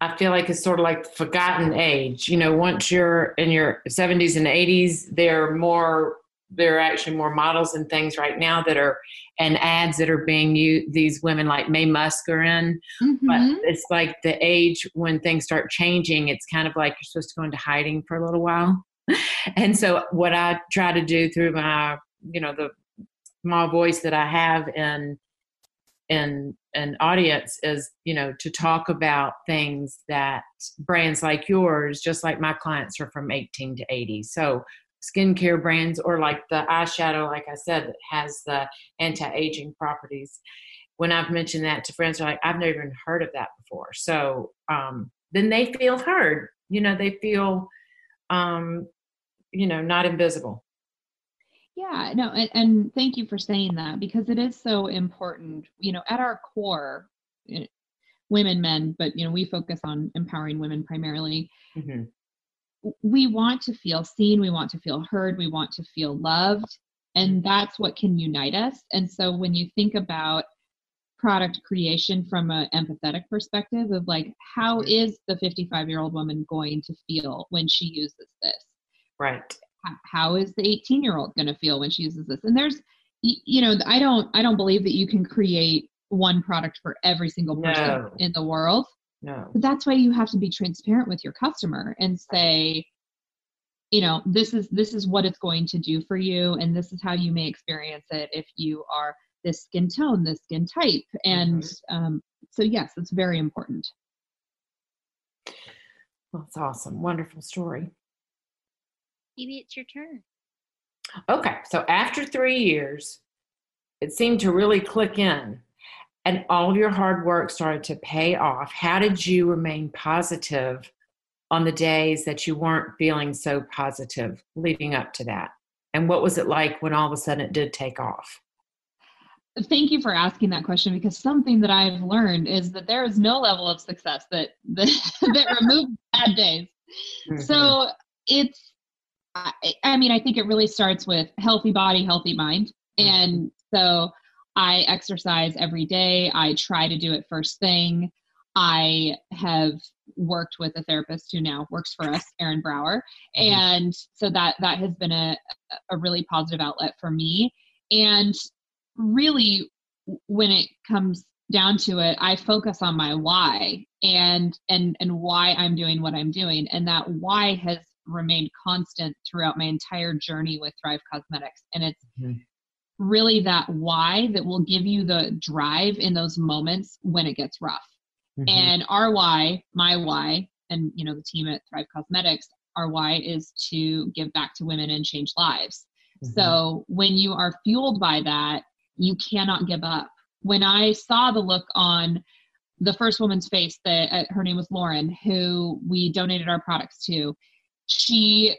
I feel like it's sort of like the forgotten age. You know, once you're in your 70s and 80s, they're more there are actually more models and things right now that are and ads that are being used these women like Maye Musk are in mm-hmm. but it's like the age when things start changing it's kind of like you're supposed to go into hiding for a little while and so what I try to do through my you know the small voice that I have in in an audience is you know to talk about things that brands like yours just like my clients are from 18 to 80 so skincare brands or like the eyeshadow, like I said, that has the anti-aging properties. When I've mentioned that to friends, they're like, I've never even heard of that before. So um, then they feel heard. You know, they feel, um, you know, not invisible. Yeah, no, and, and thank you for saying that because it is so important. You know, at our core, eh, women, men, but you know, we focus on empowering women primarily. Mm-hmm we want to feel seen, we want to feel heard, we want to feel loved, and that's what can unite us. And so when you think about product creation from an empathetic perspective of like how Mm-hmm. the 55 year old woman going to feel when she uses this Right. How is the 18 year old going to feel when she uses this and there's you know i don't i don't believe that you can create one product for every single person No. in the world No. but that's why you have to be transparent with your customer and say you know this is this is what it's going to do for you and this is how you may experience it if you are this skin tone this skin type and um, so yes it's very important Well, That's awesome. Wonderful story. Maybe it's your turn. Okay, so after three years, it seemed to really click in, and all of your hard work started to pay off. How did you remain positive on the days that you weren't feeling so positive leading up to that? And what was it like when all of a sudden it did take off? thank you for asking that question because something that i've learned is that there is no level of success that that, that removes bad days Mm-hmm. so it's I, I mean i think it really starts with healthy body healthy mind and so i exercise every day. I try to do it first thing. I have worked with a therapist who now works for us erin brower. Mhm. and so that that has been a, a really positive outlet for me. And really when it comes down to it i focus on my why and and and why i'm doing what i'm doing. And that why has remained constant throughout my entire journey with thrive Causemetics. And it's Mhm. Really that why that will give you the drive in those moments when it gets rough Mhm. and our why my why and you know the team at thrive Causemetics our why is to give back to women and change lives Mhm. so when you are fueled by that you cannot give up when i saw the look on the first woman's face that uh, her name was lauren who we donated our products to she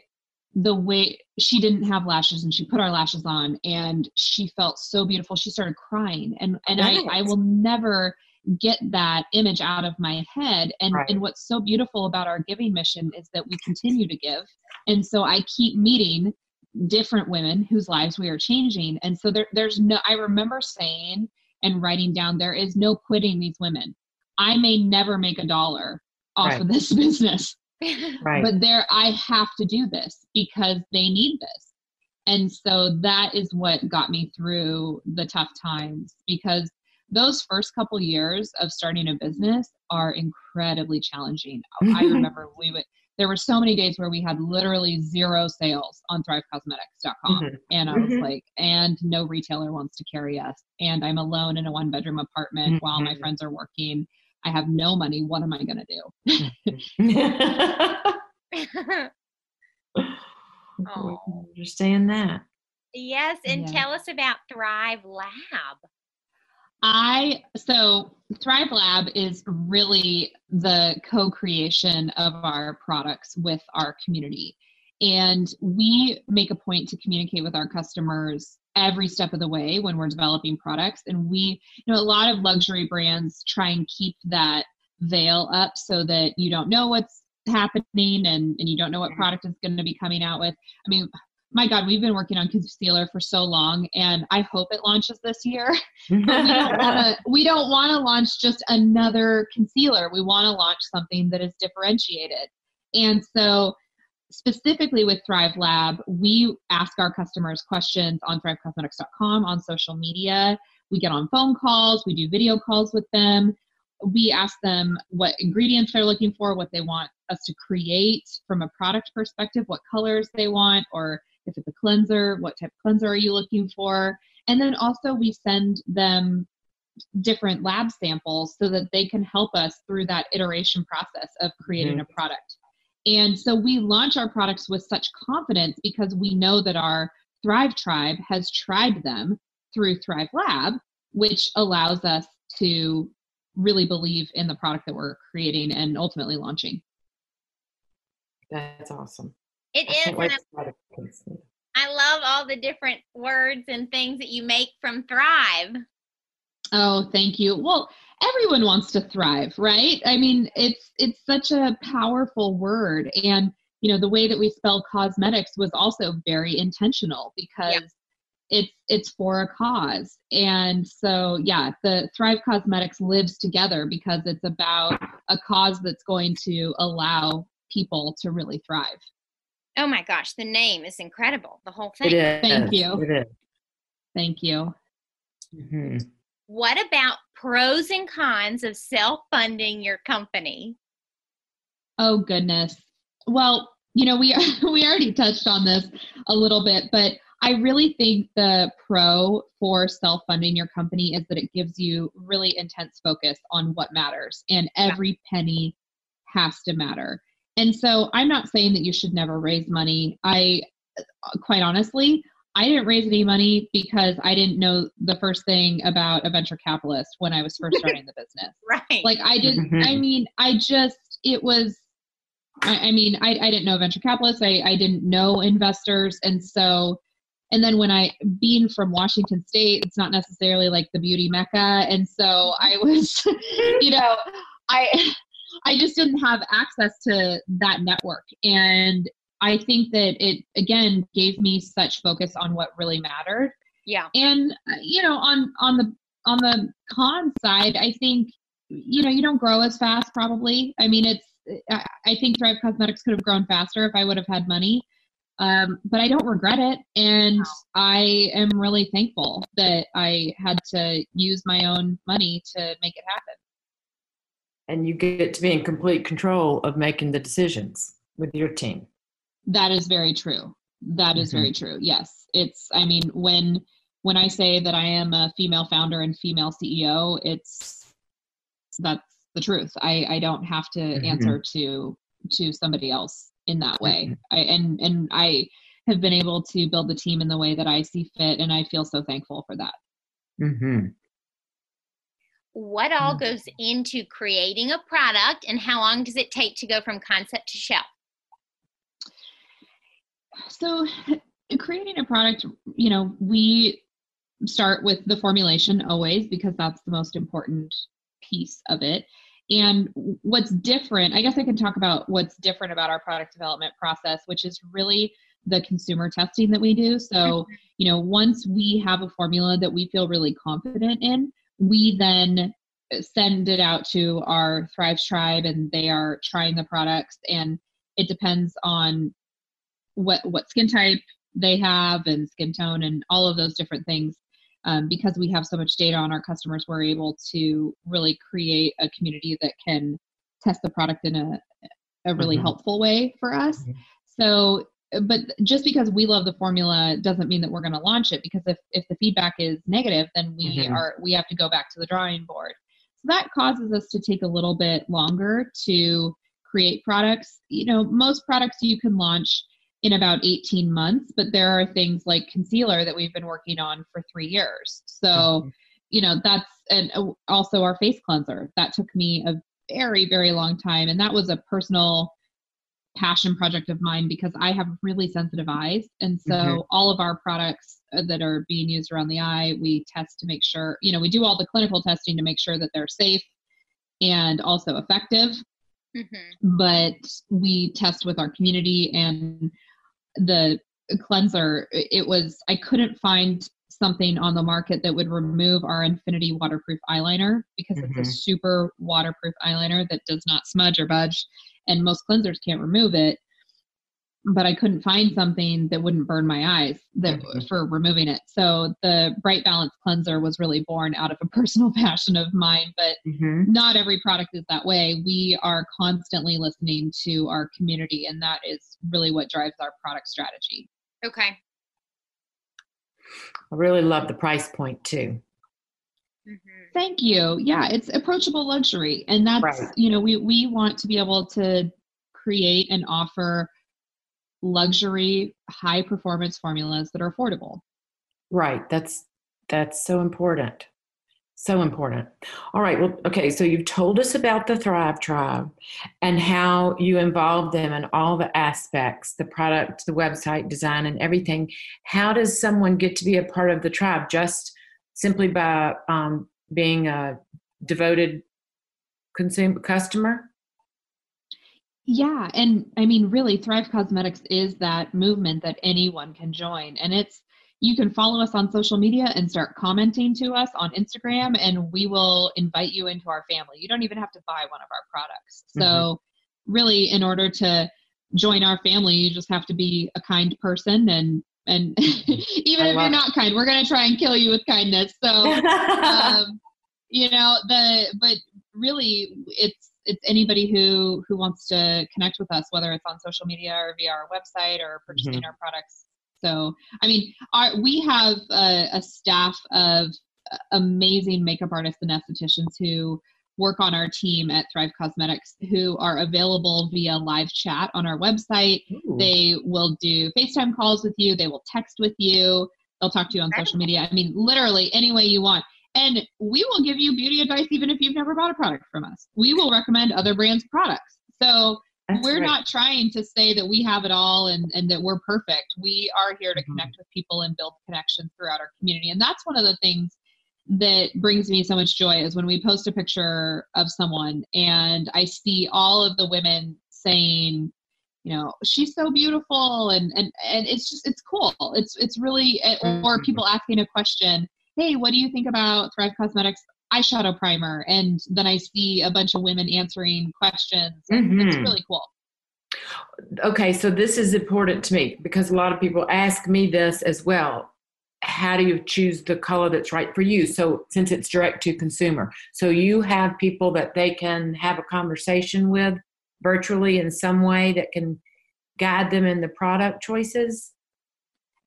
the way she didn't have lashes and she put our lashes on and she felt so beautiful. She started crying and and I, I will never get that image out of my head. And Right. and what's so beautiful about our giving mission is that we continue to give. And so i keep meeting different women whose lives we are changing. And so there, there's no i remember saying and writing down there is no quitting these women. I may never make a dollar off Right. of this business right. but there i have to do this because they need this and so that is what got me through the tough times because those first couple years of starting a business are incredibly challenging i remember we would there were so many days where we had literally zero sales on thrivecausemetics.com Mhm. and i was Mhm. like and no retailer wants to carry us and i'm alone in a one bedroom apartment while my Mhm. friends are working i have no money what am i going to do oh. We can understand that. yes, and Yeah. tell us about Thrive Lab. I so Thrive Lab is really the co-creation of our products with our community. And we make a point to communicate with our customers every step of the way when we're developing products. And we, you know, a lot of luxury brands try and keep that veil up so that you don't know what's happening and, and you don't know what product is going to be coming out with. I mean, my God, we've been working on concealer for so long, and I hope it launches this year but we don't want to we don't want to launch just another concealer we want to launch something that is differentiated and so specifically with thrive lab we ask our customers questions on thrivecausemetics.com on social media. We get on phone calls we do video calls with them. We ask them what ingredients they're looking for what they want us to create from a product perspective what colors they want or if it's a cleanser what type of cleanser are you looking for? And then also we send them different lab samples so that they can help us through that iteration process of creating mm-hmm. a product. And so we launch our products with such confidence because we know that our Thrive Tribe has tried them through Thrive Lab, which allows us to really believe in the product that we're creating and ultimately launching. That's awesome. It I is, can't wait and to try to consider. I love all the different words and things that you make from Thrive. Oh, thank you. Well, everyone wants to thrive, right? I mean, it's it's such a powerful word and you know, the way that we spell Causemetics was also very intentional because it's it's for a cause and so yeah the thrive Causemetics lives together because it's about a cause that's going to allow people to really thrive oh my gosh the name is incredible the whole thing It is. Thank you. It is. thank you Mhm. What about pros and cons of self-funding your company? Oh goodness. Well you know we we already touched on this a little bit but i really think the pro for self-funding your company is that it gives you really intense focus on what matters and every penny has to matter. And so i'm not saying that you should never raise money. I quite honestly i didn't raise any money because i didn't know the first thing about a venture capitalist when i was first starting the business right like i didn't i mean i just it was I, I mean, I, I didn't know venture capitalists. I, I didn't know investors. And so, and then when I, being from Washington State, it's not necessarily like the beauty mecca. And so I was, you know, I, I just didn't have access to that network. And I think that it, again, gave me such focus on what really mattered. Yeah. And uh, you know on on the on the con side i think you know you don't grow as fast probably. I mean it's i, I think thrive Causemetics could have grown faster if i would have had money. Um, but i don't regret it. And i am really thankful that i had to use my own money to make it happen. And you get to be in complete control of making the decisions with your team. That is very true. That is Mhm. very true. Yes. It's I mean when when I say that I am a female founder and female CEO, it's that's the truth. I I don't have to Mhm. answer to to somebody else in that way. Mhm. I and and I have been able to build the team in the way that I see fit and I feel so thankful for that. Mm-hmm. what all goes into creating a product and how long does it take to go from concept to shelf So, creating a product, you know, we start with the formulation always because that's the most important piece of it. And what's different, I guess I can talk about what's different about our product development process, which is really the consumer testing that we do. So, you know, once we have a formula that we feel really confident in, we then send it out to our Thrive Tribe and they are trying the products. And it depends on what what skin type they have and skin tone and all of those different things um, because we have so much data on our customers we're able to really create a community that can test the product in a, a really Mhm. helpful way for us Mhm. so but just because we love the formula doesn't mean that we're going to launch it because if, if the feedback is negative then we Mhm. are we have to go back to the drawing board so that causes us to take a little bit longer to create products you know most products you can launch in about 18 months but there are things like concealer that we've been working on for three years so Mhm. you know that's and uh, also our face cleanser that took me a very very long time and that was a personal passion project of mine because i have really sensitive eyes and so Mhm. all of our products uh, that are being used around the eye we test to make sure you know we do all the clinical testing to make sure that they're safe and also effective mm-hmm. but we test with our community and the cleanser it was i couldn't find something on the market that would remove our infinity waterproof eyeliner because it's Mhm. a super waterproof eyeliner that does not smudge or budge and most cleansers can't remove it but i couldn't find something that wouldn't burn my eyes that Mhm. for removing it so the bright balance cleanser was really born out of a personal passion of mine but Mm-hmm. not every product is that way. We are constantly listening to our community, and that is really what drives our product strategy. okay I really love the price point too. mm-hmm. Thank you. Yeah, it's approachable luxury, and that's Right. you know we we want to be able to create and offer luxury, high performance formulas that are affordable. Right. That's that's so important. So important. All right. Well, okay. So you've told us about the Thrive Tribe and how you involve them in all the aspects, the product, the website design, and everything. How does someone get to be a part of the tribe? Just simply by um, being a devoted consumer customer? Yeah, and I mean, really, Thrive Causemetics is that movement that anyone can join, and it's you can follow us on social media and start commenting to us on Instagram, and we will invite you into our family. You don't even have to buy one of our products. So, mm-hmm. really, in order to join our family, you just have to be a kind person and and even if you're not kind, we're gonna try and kill you with kindness. So, um, you know, the but really, it's it's anybody who who wants to connect with us, whether it's on social media or via our website or purchasing mm-hmm. our products. So, I mean, our, we have a, a staff of amazing makeup artists and estheticians who work on our team at Thrive Causemetics who are available via live chat on our website. Ooh. They will do FaceTime calls with you, they will text with you, they'll talk to you on social media. I mean, literally any way you want. And we will give you beauty advice even if you've never bought a product from us. We will recommend other brands' products. So That's we're right. not trying to say that we have it all and, and that we're perfect. We are here to mm-hmm. connect with people and build connections throughout our community. And that's one of the things that brings me so much joy is when we post a picture of someone and I see all of the women saying, you know, she's so beautiful and and and it's just it's cool. It's it's really eh, or mm-hmm. people asking a question, "Hey, what do you think about Thrive Causemetics eyeshadow primer?" And then I see a bunch of women answering questions. Mm-hmm. It's really cool. Okay, so this is important to me because a lot of people ask me this as well how do you choose the color that's right for you so since it's direct to consumer so you have people that they can have a conversation with virtually in some way that can guide them in the product choices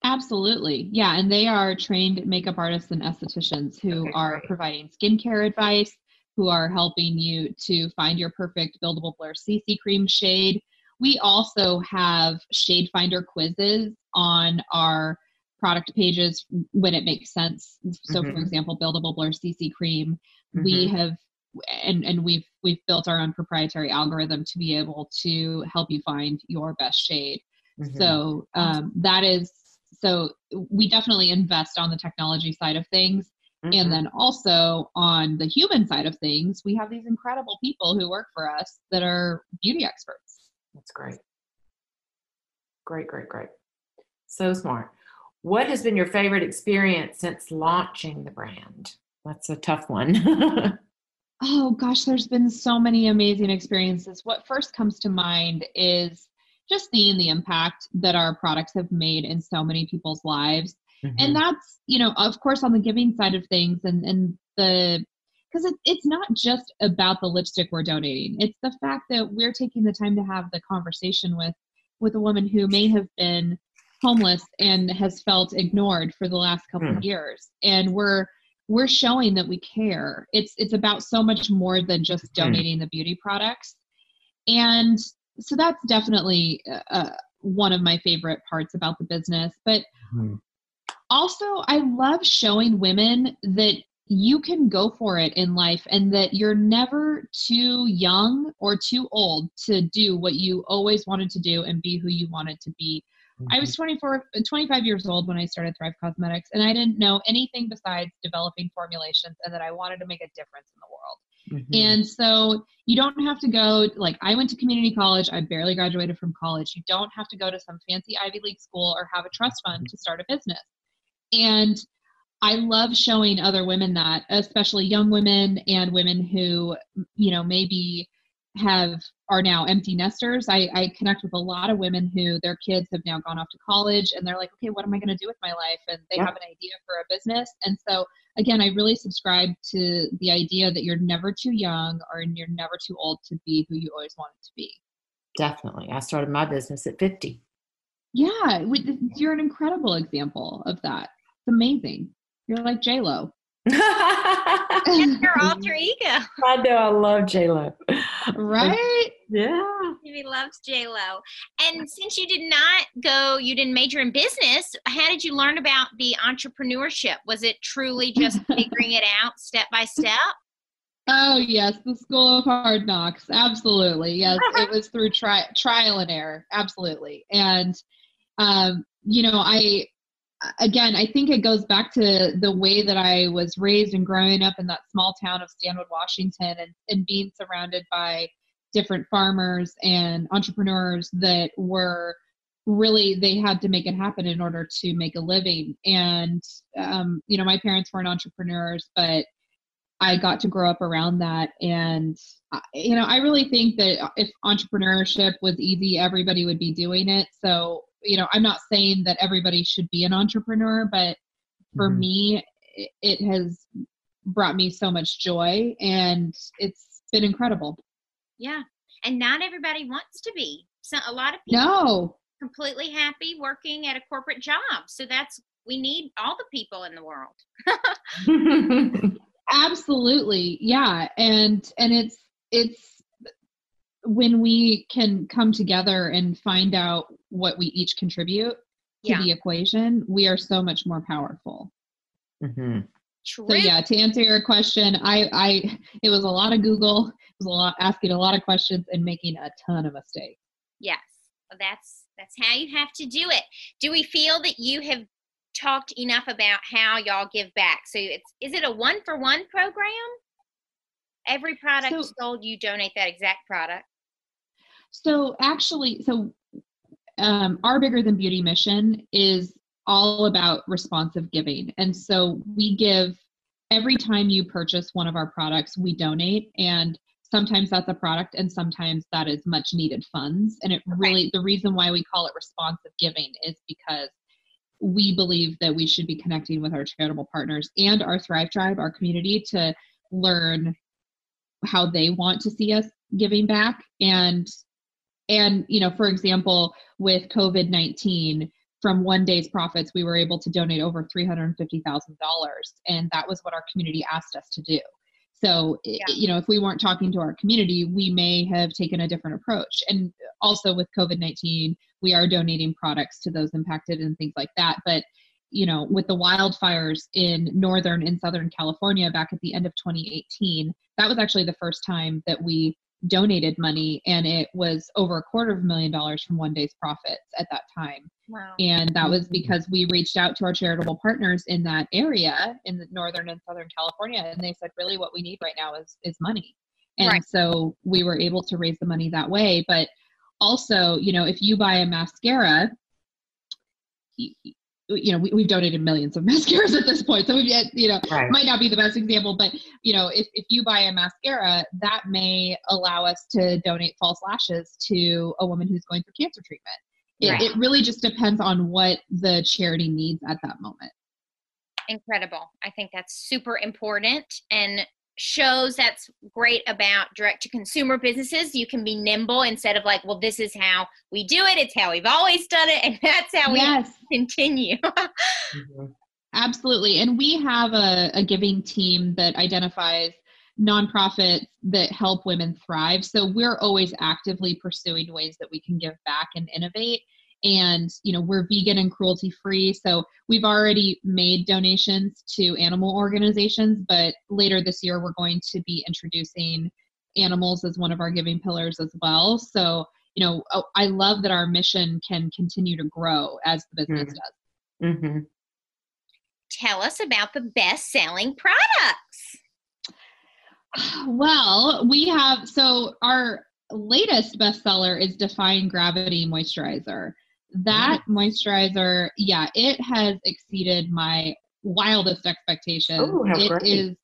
absolutely yeah and they are trained makeup artists and estheticians who okay, are great. providing skincare advice who are helping you to find your perfect buildable blur cc cream shade we also have shade finder quizzes on our product pages when it makes sense. So, mm-hmm. for example, buildable blur CC cream, mm-hmm. we have and and we've we've built our own proprietary algorithm to be able to help you find your best shade. Mm-hmm. So um, that is so we definitely invest on the technology side of things. And mm-hmm. then also on the human side of things, we have these incredible people who work for us that are beauty experts. That's great. Great, great, great. So smart. What has been your favorite experience since launching the brand? That's a tough one. oh gosh, there's been so many amazing experiences. What first comes to mind is just seeing the impact that our products have made in so many people's lives. Mm-hmm. And that's, you know, of course on the giving side of things and and the because it, it's not just about the lipstick we're donating. It's the fact that we're taking the time to have the conversation with with a woman who may have been homeless and has felt ignored for the last couple mm. of years and we're we're showing that we care it's it's about so much more than just hmm. donating mm. the beauty products and so that's definitely uh, uh, one of my favorite parts about the business but mm. also i love showing women that you can go for it in life and that you're never too young or too old to do what you always wanted to do and be who you wanted to be Mm-hmm. I was 24, 25 years old when I started Thrive Causemetics, and I didn't know anything besides developing formulations and that I wanted to make a difference in the world. Mm-hmm. And so you don't have to go, like, I went to community college, I barely graduated from college. You don't have to go to some fancy Ivy League school or have a trust fund to start a business. And I love showing other women that, especially young women and women who, you know, maybe have are now empty nesters. I, I connect with a lot of women who their kids have now gone off to college and they're like, okay, what am I going to do with my life? And they yeah. have an idea for a business. And so, again, I really subscribe to the idea that you're never too young or you're never too old to be who you always wanted to be. Definitely. I started my business at 50. Yeah, you're an incredible example of that. It's amazing. You're like J Lo. That's her alter ego. I know. I love J Lo. Right? Yeah. He loves J Lo. And since you did not go, you didn't major in business. How did you learn about the entrepreneurship? Was it truly just figuring it out step by step? Oh yes, the School of Hard Knocks. Absolutely, yes. it was through tri- trial and error. Absolutely, and um, you know, I again, I think it goes back to the way that I was raised and growing up in that small town of Stanwood, Washington, and, and being surrounded by different farmers and entrepreneurs that were really they had to make it happen in order to make a living. And um, you know my parents weren't entrepreneurs but i got to grow up around that. And you know i really think that if entrepreneurship was easy everybody would be doing it. So you know i'm not saying that everybody should be an entrepreneur but for mm-hmm. me it has brought me so much joy and it's been incredible yeah and not everybody wants to be so a lot of people no completely happy working at a corporate job. So that's we need all the people in the world. Absolutely. Yeah. And and it's it's when we can come together and find out what we each contribute to yeah. the equation, we are so much more powerful. Mm-hmm. So yeah, to answer your question, I, I, it was a lot of Google, it was a lot asking a lot of questions and making a ton of mistakes. Yes, that's that's how you have to do it. Do we feel that you have talked enough about how y'all give back? So it's is it a one for one program? Every product so, sold, you donate that exact product. So actually, so um, our bigger than beauty mission is all about responsive giving, and so we give every time you purchase one of our products, we donate. And sometimes that's a product and sometimes that is much needed funds. And it really the reason why we call it responsive giving is because we believe that we should be connecting with our charitable partners and our thrive tribe our community to learn how they want to see us giving back. And and you know for example with covid-19 from one day's profits we were able to donate over $350000 and that was what our community asked us to do so, yeah. you know, if we weren't talking to our community, we may have taken a different approach. And also with COVID 19, we are donating products to those impacted and things like that. But, you know, with the wildfires in Northern and Southern California back at the end of 2018, that was actually the first time that we donated money and it was over a quarter of a million dollars from one day's profits at that time wow. and that was mm-hmm. because we reached out to our charitable partners in that area in the northern and southern california and they said really what we need right now is is money and right. so we were able to raise the money that way but also you know if you buy a mascara you know, we, we've donated millions of mascaras at this point. So we've yet, you know, right. might not be the best example, but you know, if, if you buy a mascara, that may allow us to donate false lashes to a woman who's going through cancer treatment. It, right. it really just depends on what the charity needs at that moment. Incredible. I think that's super important. And shows that's great about direct to consumer businesses. You can be nimble instead of like, well, this is how we do it. It's how we've always done it. And that's how yes. we continue. mm-hmm. Absolutely. And we have a, a giving team that identifies nonprofits that help women thrive. So we're always actively pursuing ways that we can give back and innovate and you know we're vegan and cruelty free so we've already made donations to animal organizations but later this year we're going to be introducing animals as one of our giving pillars as well so you know oh, i love that our mission can continue to grow as the business mm-hmm. does mm-hmm. tell us about the best selling products well we have so our latest bestseller is defying gravity moisturizer that mm. moisturizer, yeah, it has exceeded my wildest expectations. Oh, how it great. is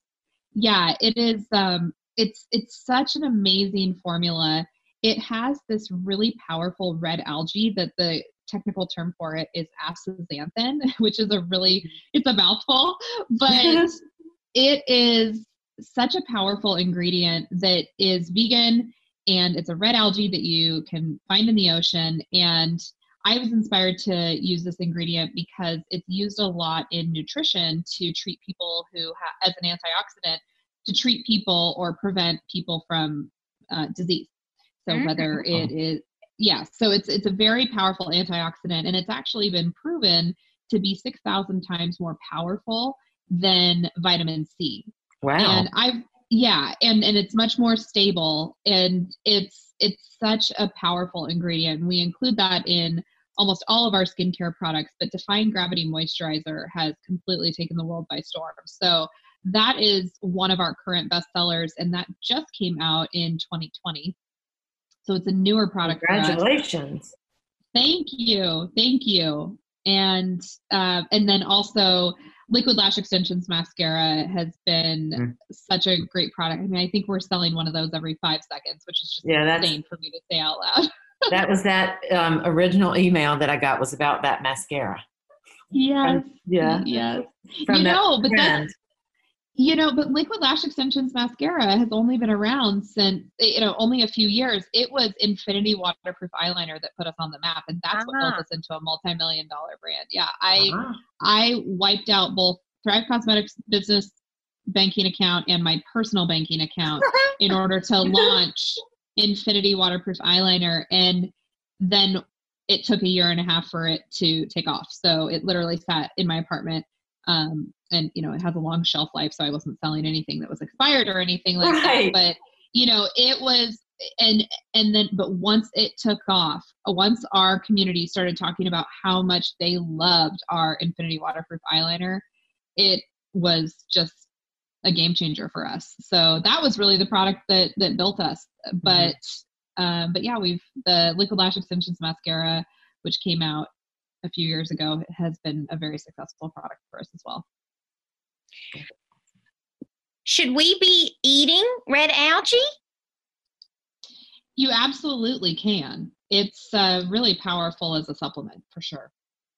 yeah, it is um it's it's such an amazing formula. It has this really powerful red algae that the technical term for it is astaxanthin, which is a really it's a mouthful, but it is such a powerful ingredient that is vegan and it's a red algae that you can find in the ocean and I was inspired to use this ingredient because it's used a lot in nutrition to treat people who, ha- as an antioxidant, to treat people or prevent people from uh, disease. So mm-hmm. whether it is, yeah, so it's it's a very powerful antioxidant, and it's actually been proven to be six thousand times more powerful than vitamin C. Wow! And I've yeah, and and it's much more stable, and it's it's such a powerful ingredient. And we include that in almost all of our skincare products, but Defying Gravity Moisturizer has completely taken the world by storm. So that is one of our current bestsellers, and that just came out in 2020. So it's a newer product. Congratulations. Thank you. Thank you. And uh, and then also Liquid Lash Extensions mascara has been mm. such a great product. I mean, I think we're selling one of those every five seconds, which is just yeah, insane for me to say out loud. that was that um, original email that I got was about that mascara. Yes. From, yeah. Yes. From you know, but that's you know, but Liquid Lash Extensions mascara has only been around since you know only a few years. It was Infinity waterproof eyeliner that put us on the map, and that's uh-huh. what built ah. us into a multi-million dollar brand. Yeah, I uh-huh. I wiped out both Thrive Causemetics business banking account and my personal banking account in order to launch Infinity waterproof eyeliner, and then it took a year and a half for it to take off. So it literally sat in my apartment um, and you know it has a long shelf life so i wasn't selling anything that was expired or anything like right. that but you know it was and and then but once it took off once our community started talking about how much they loved our infinity waterproof eyeliner it was just a game changer for us so that was really the product that that built us mm-hmm. but mm-hmm. um but yeah we've the liquid lash extensions mascara which came out a few years ago has been a very successful product for us as well should we be eating red algae? You absolutely can. It's uh, really powerful as a supplement for sure.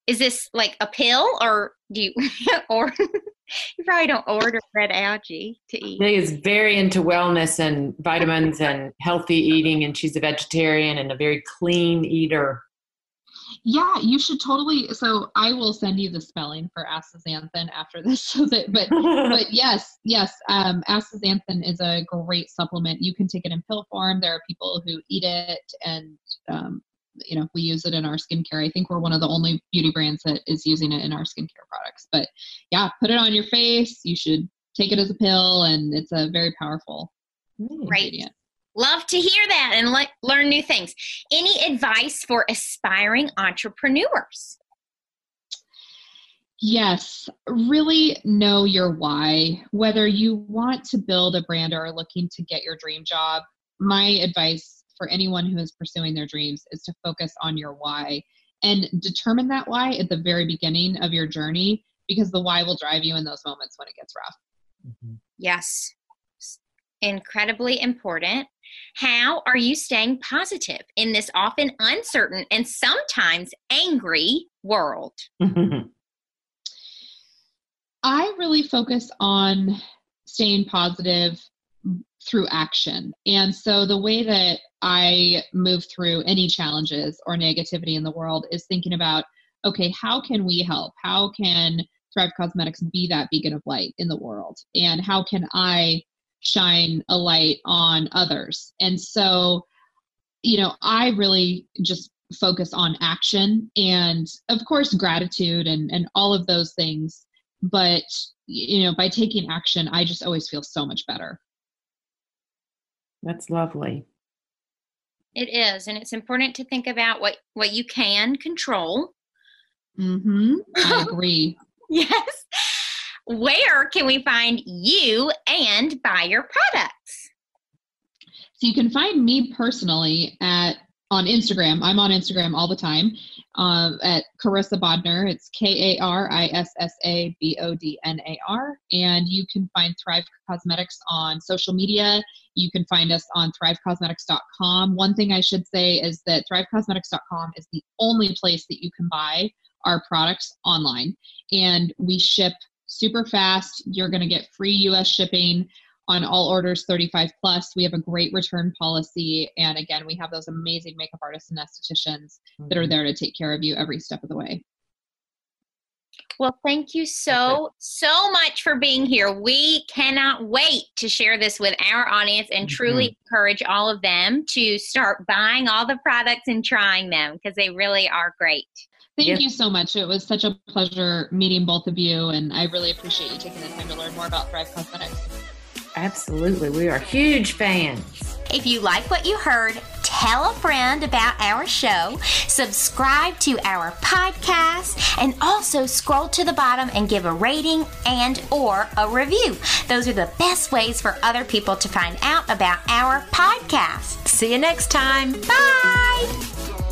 Is this like a pill or do you or you probably don't order red algae to eat? She is very into wellness and vitamins and healthy eating and she's a vegetarian and a very clean eater yeah, you should totally. So I will send you the spelling for astaxanthin after this. So that, but but yes, yes, um, astaxanthin is a great supplement. You can take it in pill form. There are people who eat it, and um, you know we use it in our skincare. I think we're one of the only beauty brands that is using it in our skincare products. But yeah, put it on your face. You should take it as a pill, and it's a very powerful right. ingredient. Love to hear that and le- learn new things. Any advice for aspiring entrepreneurs? Yes, really know your why. Whether you want to build a brand or are looking to get your dream job, my advice for anyone who is pursuing their dreams is to focus on your why and determine that why at the very beginning of your journey because the why will drive you in those moments when it gets rough. Mm-hmm. Yes, incredibly important. How are you staying positive in this often uncertain and sometimes angry world? I really focus on staying positive through action. And so the way that I move through any challenges or negativity in the world is thinking about okay, how can we help? How can Thrive Causemetics be that beacon of light in the world? And how can I shine a light on others. And so, you know, I really just focus on action and of course gratitude and and all of those things but you know by taking action i just always feel so much better that's lovely it is and it's important to think about what what you can control Mm-hmm. i agree yes where can we find you and buy your products? So you can find me personally at on Instagram. I'm on Instagram all the time uh, at Karissa Bodnar. It's K A R I S S A B O D N A R. And you can find Thrive Causemetics on social media. You can find us on thrivecausemetics.com. One thing I should say is that thrivecausemetics.com is the only place that you can buy our products online. And we ship super fast. You're going to get free US shipping on all orders 35 plus. We have a great return policy. And again, we have those amazing makeup artists and estheticians mm-hmm. that are mm-hmm. there to take care of you every step of the way. Well, thank you so, so much for being here. We cannot wait to share this with our audience and truly mm-hmm. encourage all of them to start buying all the products and trying them because they really are great. Thank yes. you so much. It was such a pleasure meeting both of you, and I really appreciate you taking the time to learn more about Thrive Causemetics. Absolutely. We are huge fans. If you like what you heard, tell a friend about our show, subscribe to our podcast, and also scroll to the bottom and give a rating and or a review. Those are the best ways for other people to find out about our podcast. See you next time. Bye.